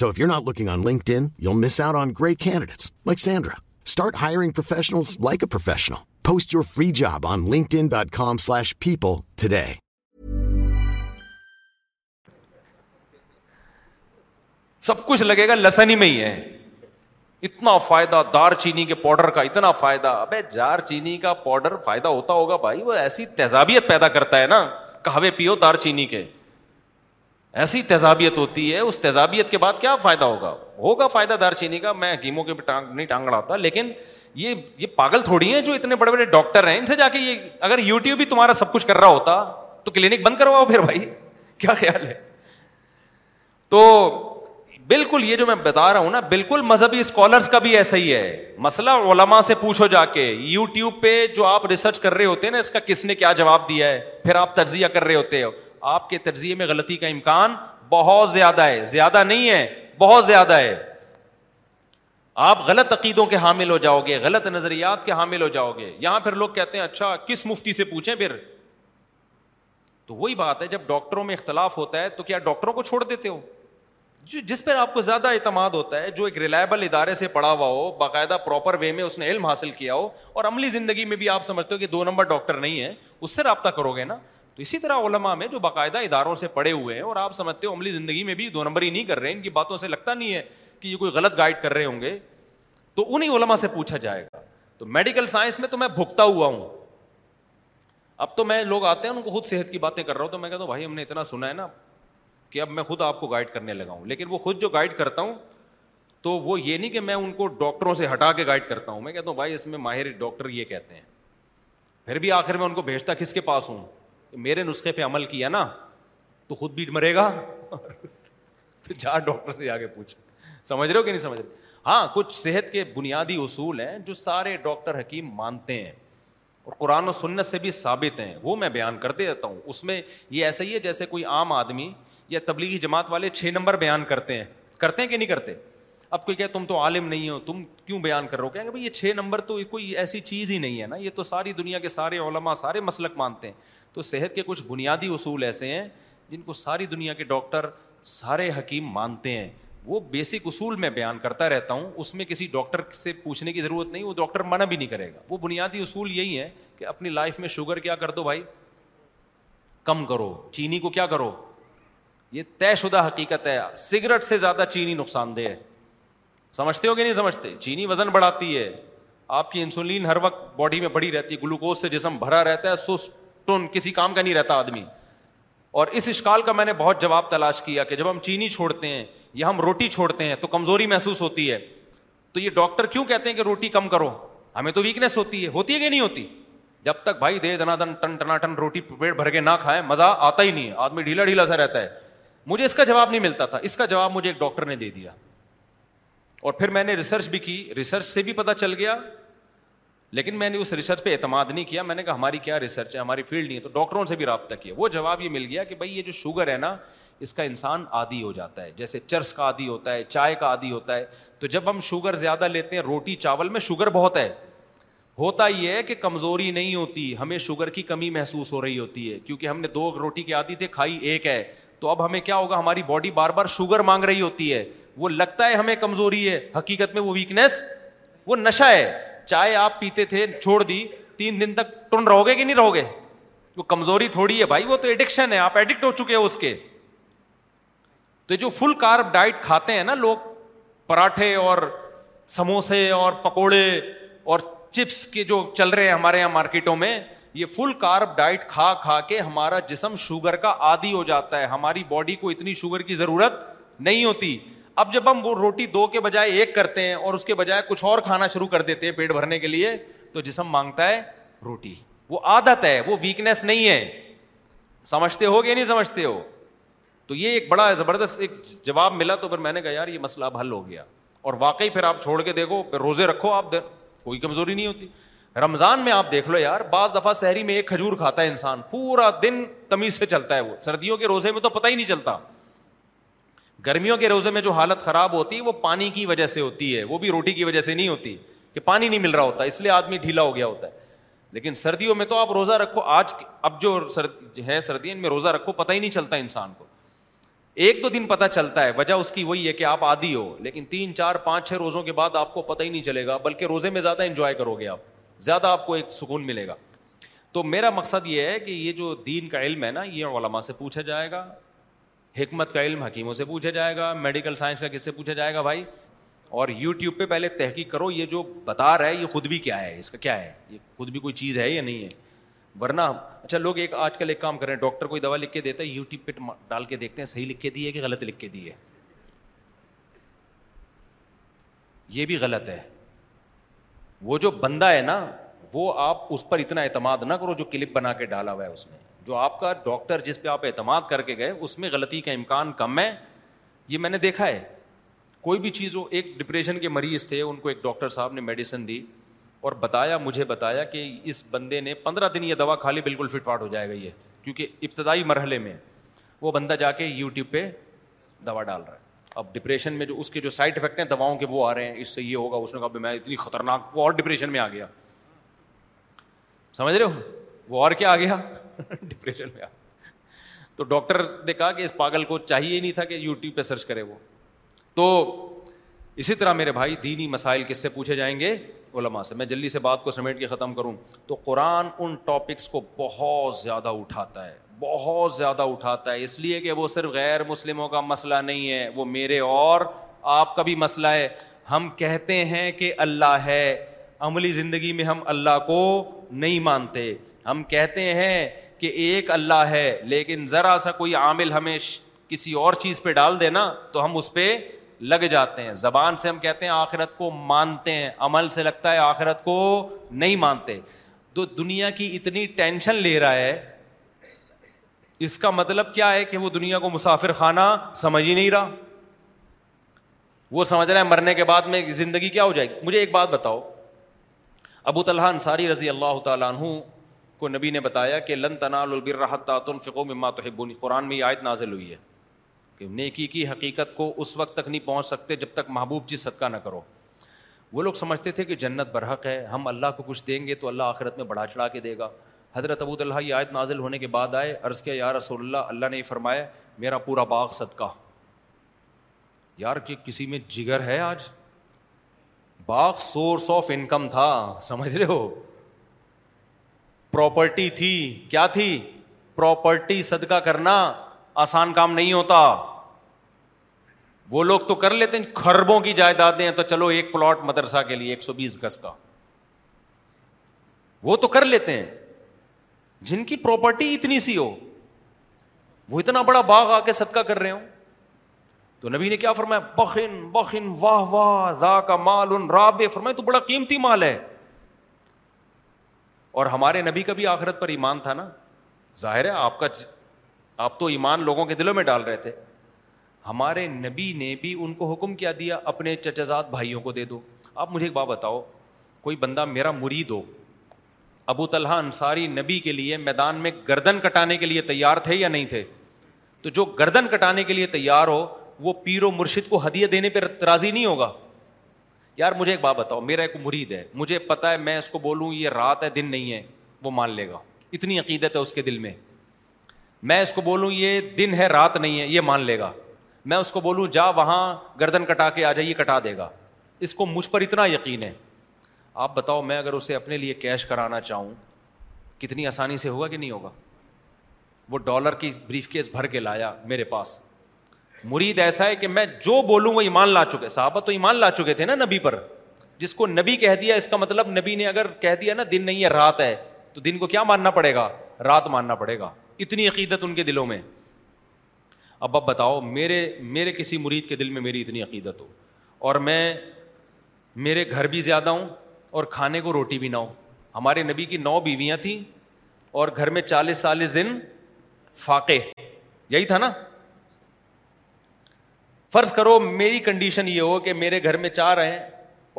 Speaker 6: So if you're not looking on on on LinkedIn, you'll miss out great candidates like like Sandra. Start hiring professionals a professional. Post your free job linkedin.com/people today.
Speaker 3: سب کچھ لگے گا لسن ہی میں ہی ہے اتنا فائدہ دار چینی کے پاؤڈر کا اتنا فائدہ ابے جار چینی کا پاؤڈر فائدہ ہوتا ہوگا بھائی وہ ایسی تیزابیت پیدا کرتا ہے نا قہوے پیو دار چینی کے ایسی تیزابیت ہوتی ہے اس تیزابیت کے بعد کیا فائدہ ہوگا ہوگا فائدہ دار چینی کا میں حکیموں کے ٹانگ نہیں ٹانگ رہا لیکن یہ یہ پاگل تھوڑی ہیں جو اتنے بڑے بڑے ڈاکٹر ہیں ان سے جا کے یہ اگر یو ٹیوب بھی تمہارا سب کچھ کر رہا ہوتا تو کلینک بند کرواؤ پھر بھائی کیا خیال ہے تو بالکل یہ جو میں بتا رہا ہوں نا بالکل مذہبی اسکالرس کا بھی ایسا ہی ہے مسئلہ علما سے پوچھو جا کے یو ٹیوب پہ جو آپ ریسرچ کر رہے ہوتے ہیں نا اس کا کس نے کیا جواب دیا ہے پھر آپ تجزیہ کر رہے ہوتے ہو آپ کے تجزیے میں غلطی کا امکان بہت زیادہ ہے زیادہ نہیں ہے بہت زیادہ ہے آپ غلط عقیدوں کے حامل ہو جاؤ گے غلط نظریات کے حامل ہو جاؤ گے یہاں پھر لوگ کہتے ہیں اچھا کس مفتی سے پوچھیں پھر تو وہی بات ہے جب ڈاکٹروں میں اختلاف ہوتا ہے تو کیا ڈاکٹروں کو چھوڑ دیتے ہو جس پر آپ کو زیادہ اعتماد ہوتا ہے جو ایک ریلائبل ادارے سے پڑھا ہوا ہو باقاعدہ پراپر وے میں اس نے علم حاصل کیا ہو اور عملی زندگی میں بھی آپ سمجھتے ہو کہ دو نمبر ڈاکٹر نہیں ہے اس سے رابطہ کرو گے نا تو اسی طرح علماء میں جو باقاعدہ اداروں سے پڑے ہوئے ہیں اور آپ سمجھتے ہو عملی زندگی میں بھی دو نمبر ہی نہیں کر رہے ہیں ان کی باتوں سے لگتا نہیں ہے کہ یہ کوئی غلط گائڈ کر رہے ہوں گے تو انہیں علما سے پوچھا جائے گا تو میڈیکل سائنس میں تو میں بھگتا ہوا ہوں اب تو میں لوگ آتے ہیں ان کو خود صحت کی باتیں کر رہا ہوں تو میں کہتا ہوں بھائی ہم نے اتنا سنا ہے نا کہ اب میں خود آپ کو گائڈ کرنے لگا ہوں لیکن وہ خود جو گائڈ کرتا ہوں تو وہ یہ نہیں کہ میں ان کو ڈاکٹروں سے ہٹا کے گائڈ کرتا ہوں میں کہتا ہوں بھائی اس میں ماہر ڈاکٹر یہ کہتے ہیں پھر بھی آخر میں ان کو بھیجتا کس کے پاس ہوں میرے نسخے پہ عمل کیا نا تو خود بھی مرے گا [LAUGHS] تو جا ڈاکٹر سے جا کے پوچھ سمجھ رہے ہو کہ نہیں سمجھ رہے ہاں کچھ صحت کے بنیادی اصول ہیں جو سارے ڈاکٹر حکیم مانتے ہیں اور قرآن و سنت سے بھی ثابت ہیں وہ میں بیان کرتے رہتا ہوں اس میں یہ ایسا ہی ہے جیسے کوئی عام آدمی یا تبلیغی جماعت والے چھ نمبر بیان کرتے ہیں کرتے ہیں کہ نہیں کرتے اب کوئی کہ تم تو عالم نہیں ہو تم کیوں بیان کر رہے ہو کہ یہ چھ نمبر تو کوئی ایسی چیز ہی نہیں ہے نا یہ تو ساری دنیا کے سارے علماء سارے مسلک مانتے ہیں تو صحت کے کچھ بنیادی اصول ایسے ہیں جن کو ساری دنیا کے ڈاکٹر سارے حکیم مانتے ہیں وہ بیسک اصول میں بیان کرتا رہتا ہوں اس میں کسی ڈاکٹر سے پوچھنے کی ضرورت نہیں وہ ڈاکٹر منع بھی نہیں کرے گا وہ بنیادی اصول یہی ہے کہ اپنی لائف میں شوگر کیا کر دو بھائی کم کرو چینی کو کیا کرو یہ طے شدہ حقیقت ہے سگریٹ سے زیادہ چینی نقصان دہ ہے سمجھتے ہو کہ نہیں سمجھتے چینی وزن بڑھاتی ہے آپ کی انسولین ہر وقت باڈی میں بڑی رہتی ہے گلوکوز سے جسم بھرا رہتا ہے سست کسی کام کا نہیں رہتا آدمی اور اس اشکال کا میں نے بہت جواب تلاش کیا کہ جب ہم چینی چھوڑتے ہیں یا ہم روٹی چھوڑتے ہیں تو کمزوری محسوس ہوتی ہے تو یہ ڈاکٹر کیوں کہتے ہیں کہ روٹی کم کرو ہمیں تو ویکنیس ہوتی ہے ہوتی ہے کہ نہیں ہوتی جب تک بھائی دے دنا دن ٹن ٹنا ٹن روٹی پیٹ بھر کے نہ کھائیں مزہ آتا ہی نہیں آدمی ڈھیلا ڈھیلا سا رہتا ہے مجھے اس کا جواب نہیں ملتا تھا اس کا جواب مجھے ایک ڈاکٹر نے دے دیا اور پھر میں نے ریسرچ بھی کی ریسرچ سے بھی پتا چل گیا لیکن میں نے اس ریسرچ پہ اعتماد نہیں کیا میں نے کہا ہماری کیا ریسرچ ہے ہماری فیلڈ نہیں ہے تو ڈاکٹروں سے بھی رابطہ کیا وہ جواب یہ مل گیا کہ بھائی یہ جو شوگر ہے نا اس کا انسان عادی ہو جاتا ہے جیسے چرس کا عادی ہوتا ہے چائے کا عادی ہوتا ہے تو جب ہم شوگر زیادہ لیتے ہیں روٹی چاول میں شوگر بہت ہے ہوتا یہ ہے کہ کمزوری نہیں ہوتی ہمیں شوگر کی کمی محسوس ہو رہی ہوتی ہے کیونکہ ہم نے دو روٹی کے عادی تھے کھائی ایک ہے تو اب ہمیں کیا ہوگا ہماری باڈی بار بار شوگر مانگ رہی ہوتی ہے وہ لگتا ہے ہمیں کمزوری ہے حقیقت میں وہ ویکنیس وہ نشہ ہے چائے آپ پیتے تھے چھوڑ دی تین دن تک ٹن رہو گے کہ نہیں رہو گے وہ کمزوری تھوڑی ہے بھائی وہ تو تو ایڈکشن ہے آپ ایڈکٹ ہو ہو چکے اس کے جو فل کارب ڈائٹ کھاتے ہیں نا لوگ پراٹھے اور سموسے اور پکوڑے اور چپس کے جو چل رہے ہیں ہمارے یہاں مارکیٹوں میں یہ فل کارب ڈائٹ کھا کھا کے ہمارا جسم شوگر کا عادی ہو جاتا ہے ہماری باڈی کو اتنی شوگر کی ضرورت نہیں ہوتی اب جب ہم وہ روٹی دو کے بجائے ایک کرتے ہیں اور اس کے بجائے کچھ اور کھانا شروع کر دیتے ہیں پیٹ بھرنے کے لیے تو جسم مانگتا ہے روٹی وہ عادت ہے وہ ویکنیس نہیں ہے سمجھتے ہو نہیں سمجھتے ہو تو یہ ایک بڑا زبردست ایک جواب ملا تو پھر میں نے کہا یار یہ مسئلہ اب حل ہو گیا اور واقعی پھر آپ چھوڑ کے دیکھو پھر روزے رکھو آپ کوئی کمزوری نہیں ہوتی رمضان میں آپ دیکھ لو یار بعض دفعہ شہری میں ایک کھجور کھاتا ہے انسان پورا دن تمیز سے چلتا ہے وہ سردیوں کے روزے میں تو پتہ ہی نہیں چلتا گرمیوں کے روزے میں جو حالت خراب ہوتی ہے وہ پانی کی وجہ سے ہوتی ہے وہ بھی روٹی کی وجہ سے نہیں ہوتی کہ پانی نہیں مل رہا ہوتا اس لیے آدمی ڈھیلا ہو گیا ہوتا ہے لیکن سردیوں میں تو آپ روزہ رکھو آج اب جو ہیں سردی ان میں روزہ رکھو پتہ ہی نہیں چلتا انسان کو ایک دو دن پتہ چلتا ہے وجہ اس کی وہی ہے کہ آپ آدھی ہو لیکن تین چار پانچ چھ روزوں کے بعد آپ کو پتہ ہی نہیں چلے گا بلکہ روزے میں زیادہ انجوائے کرو گے آپ زیادہ آپ کو ایک سکون ملے گا تو میرا مقصد یہ ہے کہ یہ جو دین کا علم ہے نا یہ علماء سے پوچھا جائے گا حکمت کا علم حکیموں سے پوچھا جائے گا میڈیکل سائنس کا کس سے پوچھا جائے گا بھائی اور یو ٹیوب پہ پہلے تحقیق کرو یہ جو بتا رہا ہے یہ خود بھی کیا ہے اس کا کیا ہے یہ خود بھی کوئی چیز ہے یا نہیں ہے ورنہ اچھا لوگ ایک آج کل ایک کام کر رہے ہیں ڈاکٹر کوئی دوا لکھ کے دیتا ہے یو ٹیوب پہ ڈال کے دیکھتے ہیں صحیح لکھ کے دیے کہ غلط لکھ کے دیے یہ بھی غلط ہے وہ جو بندہ ہے نا وہ آپ اس پر اتنا اعتماد نہ کرو جو کلپ بنا کے ڈالا ہوا ہے اس نے جو آپ کا ڈاکٹر جس پہ آپ اعتماد کر کے گئے اس میں غلطی کا امکان کم ہے یہ میں نے دیکھا ہے کوئی بھی چیز وہ ایک ڈپریشن کے مریض تھے ان کو ایک ڈاکٹر صاحب نے میڈیسن دی اور بتایا مجھے بتایا کہ اس بندے نے پندرہ دن یہ دوا کھا لی بالکل فٹ فاٹ ہو جائے گا یہ کیونکہ ابتدائی مرحلے میں وہ بندہ جا کے یوٹیوب پہ دوا ڈال رہا ہے اب ڈپریشن میں جو اس کے جو سائڈ افیکٹ ہیں دواؤں کے وہ آ رہے ہیں اس سے یہ ہوگا اس نے کہا میں اتنی خطرناک وہ اور ڈپریشن میں آ گیا سمجھ رہے ہو وہ اور کیا آ گیا ڈپریشن میں تو ڈاکٹر نے کہا کہ اس پاگل کو چاہیے نہیں تھا کہ یوٹیوب پہ سرچ کرے وہ تو اسی طرح میرے بھائی دینی مسائل کس سے پوچھے جائیں گے سے سے میں جلدی بات کو کو سمیٹ کے ختم کروں تو قرآن ان ٹاپکس بہت زیادہ اٹھاتا اٹھاتا ہے ہے بہت زیادہ اس لیے کہ وہ صرف غیر مسلموں کا مسئلہ نہیں ہے وہ میرے اور آپ کا بھی مسئلہ ہے ہم کہتے ہیں کہ اللہ ہے عملی زندگی میں ہم اللہ کو نہیں مانتے ہم کہتے ہیں کہ ایک اللہ ہے لیکن ذرا سا کوئی عامل ہمیں کسی اور چیز پہ ڈال دے نا تو ہم اس پہ لگ جاتے ہیں زبان سے ہم کہتے ہیں آخرت کو مانتے ہیں عمل سے لگتا ہے آخرت کو نہیں مانتے تو دنیا کی اتنی ٹینشن لے رہا ہے اس کا مطلب کیا ہے کہ وہ دنیا کو مسافر خانہ سمجھ ہی نہیں رہا وہ سمجھ رہا ہے مرنے کے بعد میں زندگی کیا ہو جائے گی مجھے ایک بات بتاؤ ابو طلحہ انصاری رضی اللہ تعالیٰ عنہ کو نبی نے بتایا کہ لن تنال البرحت تعطن فقو مما تحبونی قرآن میں یہ آیت نازل ہوئی ہے کہ نیکی کی حقیقت کو اس وقت تک نہیں پہنچ سکتے جب تک محبوب جی صدقہ نہ کرو وہ لوگ سمجھتے تھے کہ جنت برحق ہے ہم اللہ کو کچھ دیں گے تو اللہ آخرت میں بڑھا چڑھا کے دے گا حضرت ابو اللہ یہ آیت نازل ہونے کے بعد آئے عرض کیا یا رسول اللہ اللہ نے یہ فرمایا میرا پورا باغ صدقہ یار کہ کسی میں جگر ہے آج باغ سورس آف انکم تھا سمجھ رہے ہو پراپرٹی تھی کیا تھی پراپرٹی صدقہ کرنا آسان کام نہیں ہوتا وہ لوگ تو کر لیتے ہیں خربوں کی جائیدادیں تو چلو ایک پلاٹ مدرسہ کے لیے ایک سو بیس گز کا وہ تو کر لیتے ہیں جن کی پراپرٹی اتنی سی ہو وہ اتنا بڑا باغ آ کے صدقہ کر رہے ہوں تو نبی نے کیا فرمایا بخن بخن واہ واہ کا مال ان رابے فرمائے بڑا قیمتی مال ہے اور ہمارے نبی کا بھی آخرت پر ایمان تھا نا ظاہر ہے آپ کا آپ تو ایمان لوگوں کے دلوں میں ڈال رہے تھے ہمارے نبی نے بھی ان کو حکم کیا دیا اپنے چچزاد بھائیوں کو دے دو آپ مجھے ایک بات بتاؤ کوئی بندہ میرا مری دو ابو طلحہ انصاری نبی کے لیے میدان میں گردن کٹانے کے لیے تیار تھے یا نہیں تھے تو جو گردن کٹانے کے لیے تیار ہو وہ پیر و مرشد کو ہدیہ دینے پہ راضی نہیں ہوگا یار مجھے ایک بات بتاؤ میرا ایک مرید ہے مجھے پتا ہے میں اس کو بولوں یہ رات ہے دن نہیں ہے وہ مان لے گا اتنی عقیدت ہے اس کے دل میں میں اس کو بولوں یہ دن ہے رات نہیں ہے یہ مان لے گا میں اس کو بولوں جا وہاں گردن کٹا کے آ یہ کٹا دے گا اس کو مجھ پر اتنا یقین ہے آپ بتاؤ میں اگر اسے اپنے لیے کیش کرانا چاہوں کتنی آسانی سے ہوگا کہ نہیں ہوگا وہ ڈالر کی بریف کیس بھر کے لایا میرے پاس مرید ایسا ہے کہ میں جو بولوں وہ ایمان لا چکے صحابہ تو ایمان لا چکے تھے نا نبی پر جس کو نبی کہہ دیا اس کا مطلب نبی نے اگر کہہ دیا نا دن نہیں ہے رات ہے تو دن کو کیا ماننا پڑے گا رات ماننا پڑے گا اتنی عقیدت ان کے دلوں میں اب اب بتاؤ میرے میرے کسی مرید کے دل میں میری اتنی عقیدت ہو اور میں میرے گھر بھی زیادہ ہوں اور کھانے کو روٹی بھی نہ ہو ہمارے نبی کی نو بیویاں تھیں اور گھر میں چالیس چالیس دن فاقے یہی تھا نا فرض کرو میری کنڈیشن یہ ہو کہ میرے گھر میں چار ہیں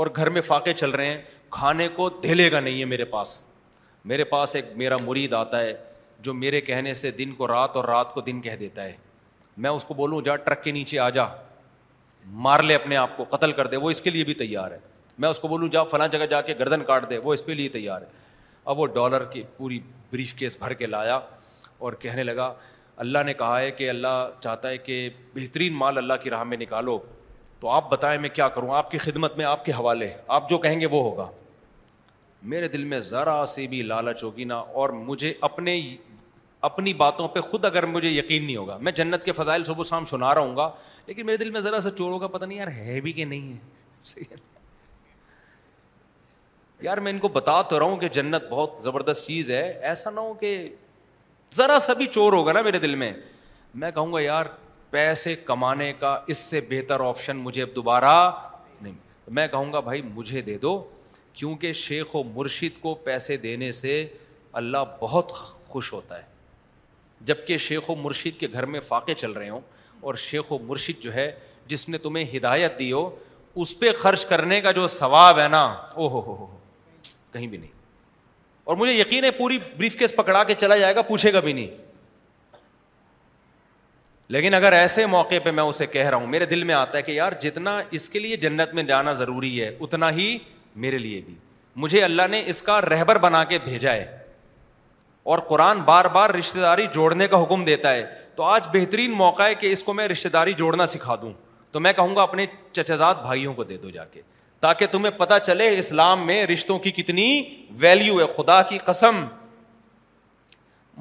Speaker 3: اور گھر میں فاقے چل رہے ہیں کھانے کو دھیلے گا نہیں ہے میرے پاس میرے پاس ایک میرا مرید آتا ہے جو میرے کہنے سے دن کو رات اور رات کو دن کہہ دیتا ہے میں اس کو بولوں جا ٹرک کے نیچے آ جا مار لے اپنے آپ کو قتل کر دے وہ اس کے لیے بھی تیار ہے میں اس کو بولوں جا فلاں جگہ جا کے گردن کاٹ دے وہ اس کے لیے تیار ہے اب وہ ڈالر کی پوری بریف کیس بھر کے لایا اور کہنے لگا اللہ نے کہا ہے کہ اللہ چاہتا ہے کہ بہترین مال اللہ کی راہ میں نکالو تو آپ بتائیں میں کیا کروں آپ کی خدمت میں آپ کے حوالے آپ جو کہیں گے وہ ہوگا میرے دل میں ذرا سی بھی لالچ ہوگی نا اور مجھے اپنے اپنی باتوں پہ خود اگر مجھے یقین نہیں ہوگا میں جنت کے فضائل صبح شام سنا رہا ہوں گا لیکن میرے دل میں ذرا سا چور ہوگا پتہ نہیں یار ہے بھی کہ نہیں ہے یار میں ان کو بتا تو رہا ہوں کہ جنت بہت زبردست چیز ہے ایسا نہ ہو کہ ذرا سا بھی چور ہوگا نا میرے دل میں میں کہوں گا یار پیسے کمانے کا اس سے بہتر آپشن مجھے اب دوبارہ نہیں میں کہوں گا بھائی مجھے دے دو کیونکہ شیخ و مرشد کو پیسے دینے سے اللہ بہت خوش ہوتا ہے جب کہ شیخ و مرشد کے گھر میں فاقے چل رہے ہوں اور شیخ و مرشد جو ہے جس نے تمہیں ہدایت دی ہو اس پہ خرچ کرنے کا جو ثواب ہے نا او ہو ہو ہو کہیں بھی نہیں اور مجھے یقین ہے پوری بریف کیس پکڑا کے چلا جائے گا پوچھے گا بھی نہیں لیکن اگر ایسے موقع پہ میں اسے کہہ رہا ہوں میرے دل میں آتا ہے کہ یار جتنا اس کے لیے جنت میں جانا ضروری ہے اتنا ہی میرے لیے بھی مجھے اللہ نے اس کا رہبر بنا کے بھیجا ہے اور قرآن بار بار رشتے داری جوڑنے کا حکم دیتا ہے تو آج بہترین موقع ہے کہ اس کو میں رشتے داری جوڑنا سکھا دوں تو میں کہوں گا اپنے چچزاد بھائیوں کو دے دو جا کے تاکہ تمہیں پتا چلے اسلام میں رشتوں کی کتنی ویلیو ہے خدا کی قسم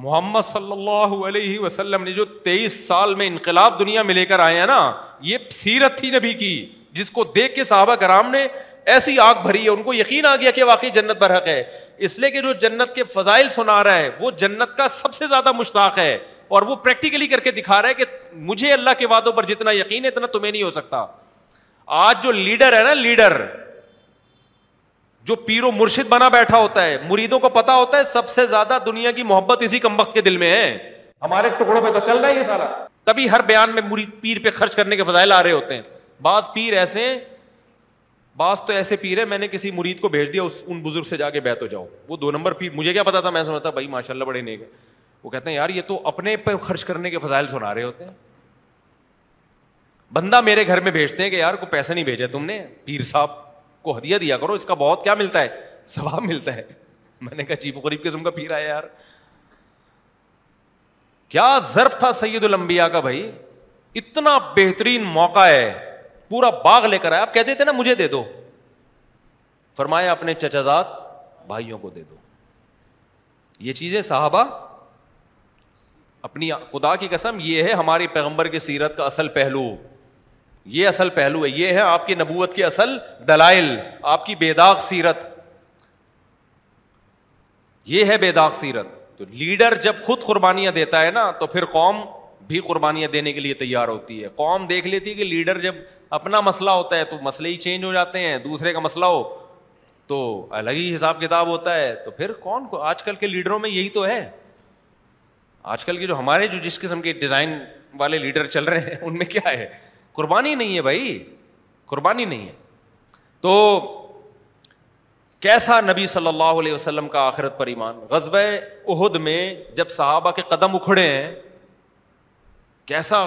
Speaker 3: محمد صلی اللہ علیہ وسلم نے جو تیئیس سال میں انقلاب دنیا میں لے کر آئے ہیں نا یہ سیرت تھی نبی کی جس کو دیکھ کے صحابہ کرام نے ایسی آگ بھری ہے ان کو یقین آ گیا کہ واقعی جنت برحق ہے اس لیے کہ جو جنت کے فضائل سنا رہا ہے وہ جنت کا سب سے زیادہ مشتاق ہے اور وہ پریکٹیکلی کر کے دکھا رہا ہے کہ مجھے اللہ کے وعدوں پر جتنا یقین ہے اتنا تمہیں نہیں ہو سکتا آج جو لیڈر ہے نا لیڈر جو پیرو مرشد بنا بیٹھا ہوتا ہے مریدوں کو پتا ہوتا ہے سب سے زیادہ دنیا کی محبت اسی کم وقت کے دل میں ہے ہمارے ٹکڑوں پہ تو چل رہا ہے یہ سارا تبھی ہر بیان میں مرید پیر پہ خرچ کرنے کے فضائل آ رہے ہوتے ہیں بعض پیر ایسے بعض تو ایسے پیر ہے میں نے کسی مرید کو بھیج دیا اس ان بزرگ سے جا کے بیت ہو جاؤ وہ دو نمبر پیر مجھے کیا پتا تھا میں سمجھتا بھائی ماشاء اللہ بڑے نیک ہے وہ کہتے ہیں یار یہ تو اپنے پہ خرچ کرنے کے فضائل سنا رہے ہوتے ہیں بندہ میرے گھر میں بھیجتے ہیں کہ یار کو پیسے نہیں بھیجا تم نے پیر صاحب کو ہدیہ دیا کرو اس کا بہت کیا ملتا ہے ثواب ملتا ہے میں نے کہا جی، غریب قسم کا پیر آیا یار کیا ضرف تھا سید المبیا کا بھائی اتنا بہترین موقع ہے پورا باغ لے کر آیا آپ کہہ دیتے نا مجھے دے دو فرمایا اپنے چچزات بھائیوں کو دے دو یہ چیزیں صحابہ صاحبہ اپنی خدا کی قسم یہ ہے ہماری پیغمبر کی سیرت کا اصل پہلو یہ اصل پہلو ہے یہ ہے آپ کی نبوت کے اصل دلائل آپ کی داغ سیرت یہ ہے داغ سیرت تو لیڈر جب خود قربانیاں دیتا ہے نا تو پھر قوم بھی قربانیاں دینے کے لیے تیار ہوتی ہے قوم دیکھ لیتی ہے کہ لیڈر جب اپنا مسئلہ ہوتا ہے تو مسئلے ہی چینج ہو جاتے ہیں دوسرے کا مسئلہ ہو تو الگ ہی حساب کتاب ہوتا ہے تو پھر کون کو آج کل کے لیڈروں میں یہی تو ہے آج کل کے جو ہمارے جو جس قسم کے ڈیزائن والے لیڈر چل رہے ہیں ان میں کیا ہے قربانی نہیں ہے بھائی قربانی نہیں ہے تو کیسا نبی صلی اللہ علیہ وسلم کا آخرت پر ایمان غزب عہد میں جب صحابہ کے قدم اکھڑے ہیں کیسا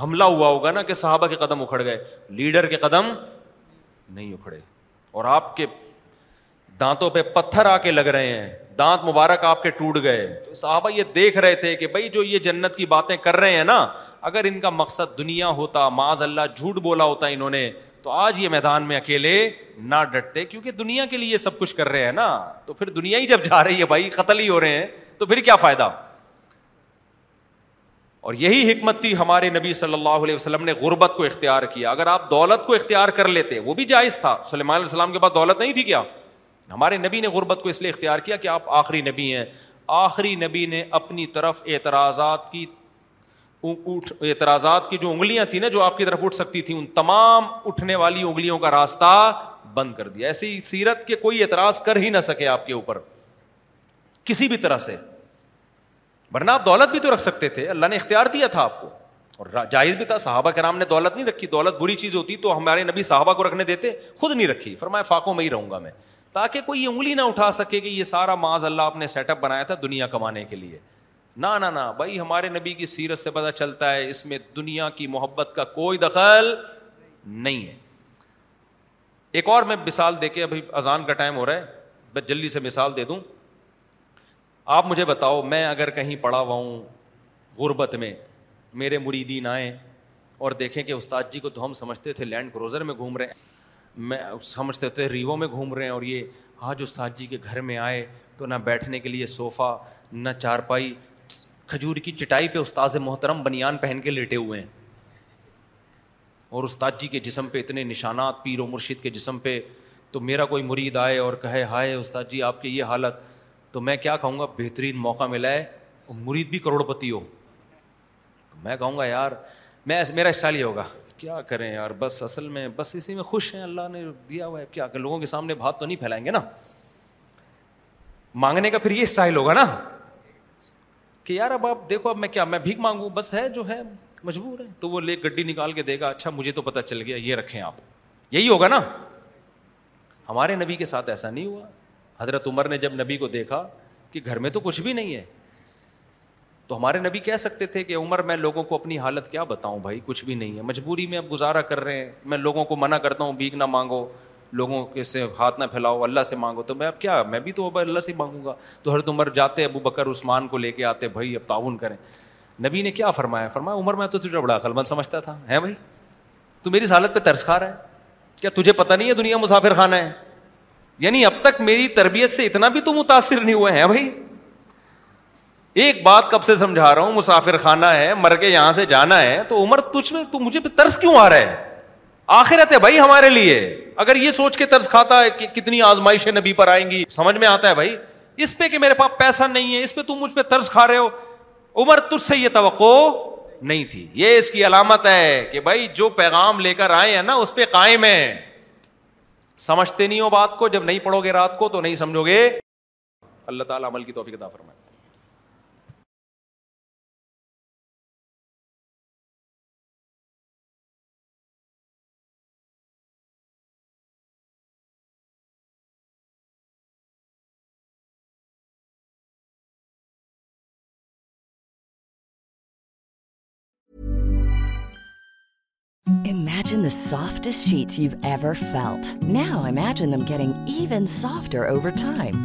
Speaker 3: حملہ ہوا ہوگا نا کہ صحابہ کے قدم اکھڑ گئے لیڈر کے قدم نہیں اکھڑے اور آپ کے دانتوں پہ پتھر آ کے لگ رہے ہیں دانت مبارک آپ کے ٹوٹ گئے تو صحابہ یہ دیکھ رہے تھے کہ بھائی جو یہ جنت کی باتیں کر رہے ہیں نا اگر ان کا مقصد دنیا ہوتا معاذ اللہ جھوٹ بولا ہوتا انہوں نے تو آج یہ میدان میں اکیلے نہ ڈٹتے کیونکہ دنیا کے لیے سب کچھ کر رہے ہیں نا تو پھر دنیا ہی جب جا رہی ہے بھائی قتل ہی ہو رہے ہیں تو پھر کیا فائدہ اور یہی حکمت تھی ہمارے نبی صلی اللہ علیہ وسلم نے غربت کو اختیار کیا اگر آپ دولت کو اختیار کر لیتے وہ بھی جائز تھا سلیمان علیہ السلام کے پاس دولت نہیں تھی کیا ہمارے نبی نے غربت کو اس لیے اختیار کیا کہ آپ آخری نبی ہیں آخری نبی نے اپنی طرف اعتراضات کی اعتراضات کی جو انگلیاں تھیں نا جو آپ کی طرف اٹھ سکتی تھیں ان تمام اٹھنے والی انگلیوں کا راستہ بند کر دیا ایسی سیرت کے کوئی اعتراض کر ہی نہ سکے آپ کے اوپر کسی بھی طرح سے ورنہ آپ دولت بھی تو رکھ سکتے تھے اللہ نے اختیار دیا تھا آپ کو اور جائز بھی تھا صحابہ کے نام نے دولت نہیں رکھی دولت بری چیز ہوتی تو ہمارے نبی صحابہ کو رکھنے دیتے خود نہیں رکھی فرمایا فاقوں میں ہی رہوں گا میں تاکہ کوئی یہ انگلی نہ اٹھا سکے کہ یہ سارا معاذ اللہ آپ نے سیٹ اپ بنایا تھا دنیا کمانے کے لیے نہ نہ نہ بھائی ہمارے نبی کی سیرت سے پتہ چلتا ہے اس میں دنیا کی محبت کا کوئی دخل نہیں ہے ایک اور میں مثال دے کے ابھی اذان کا ٹائم ہو رہا ہے میں جلدی سے مثال دے دوں آپ مجھے بتاؤ میں اگر کہیں پڑا ہوا ہوں غربت میں میرے مریدین آئیں اور دیکھیں کہ استاد جی کو تو ہم سمجھتے تھے لینڈ کروزر میں گھوم رہے ہیں میں سمجھتے تھے ریوو میں گھوم رہے ہیں اور یہ آج استاد جی کے گھر میں آئے تو نہ بیٹھنے کے لیے صوفہ نہ چارپائی کھجور کی چٹائی پہ استاذ محترم بنیان پہن کے لیٹے ہوئے ہیں اور استاد جی کے جسم پہ اتنے نشانات پیر و مرشد کے جسم پہ تو میرا کوئی مرید آئے اور کہے ہائے استاد جی آپ کی یہ حالت تو میں کیا کہوں گا بہترین موقع ملا ہے مرید بھی کروڑ پتی ہو تو میں کہوں گا یار میں میرا اسٹائل لیا ہوگا کیا کریں یار بس اصل میں بس اسی میں خوش ہیں اللہ نے دیا ہوا ہے کیا کہ لوگوں کے سامنے بھات تو نہیں پھیلائیں گے نا مانگنے کا پھر یہ اسٹائل ہوگا نا کہ یار اب آپ دیکھو اب میں کیا میں بھیک مانگوں بس ہے جو ہے مجبور ہے تو وہ لے گڈی نکال کے دے گا اچھا مجھے تو پتا چل گیا یہ رکھیں آپ یہی ہوگا نا ہمارے نبی کے ساتھ ایسا نہیں ہوا حضرت عمر نے جب نبی کو دیکھا کہ گھر میں تو کچھ بھی نہیں ہے تو ہمارے نبی کہہ سکتے تھے کہ عمر میں لوگوں کو اپنی حالت کیا بتاؤں بھائی کچھ بھی نہیں ہے مجبوری میں اب گزارا کر رہے ہیں میں لوگوں کو منع کرتا ہوں بھیک نہ مانگو لوگوں کے سے ہاتھ نہ پھیلاؤ اللہ سے مانگو تو میں اب کیا میں بھی تو اب اللہ سے مانگوں گا تو ہر عمر جاتے ابو بکر عثمان کو لے کے آتے بھائی اب تعاون کریں نبی نے کیا فرمایا فرمایا عمر میں تو تجھے بڑا عقلمند سمجھتا تھا ہے بھائی تو میری حالت پہ ترس کھا رہا ہے کیا تجھے پتہ نہیں ہے دنیا مسافر خانہ ہے یعنی اب تک میری تربیت سے اتنا بھی تو متاثر نہیں ہوئے ہیں بھائی ایک بات کب سے سمجھا رہا ہوں مسافر خانہ ہے مر کے یہاں سے جانا ہے تو عمر تجھ میں تو مجھے پہ ترس کیوں آ رہا ہے آخرت ہے بھائی ہمارے لیے اگر یہ سوچ کے طرز کھاتا ہے کہ کتنی آزمائشیں نبی پر آئیں گی سمجھ میں آتا ہے بھائی اس پہ کہ میرے پاس پیسہ نہیں ہے اس پہ تم مجھ پہ طرز کھا رہے ہو عمر تج سے یہ توقع نہیں تھی یہ اس کی علامت ہے کہ بھائی جو پیغام لے کر آئے ہیں نا اس پہ قائم ہے سمجھتے نہیں ہو بات کو جب نہیں پڑھو گے رات کو تو نہیں سمجھو گے اللہ تعالیٰ عمل کی توفیق فرمائے
Speaker 7: Imagine the softest sheets you've ever felt. Now imagine them getting even softer over time.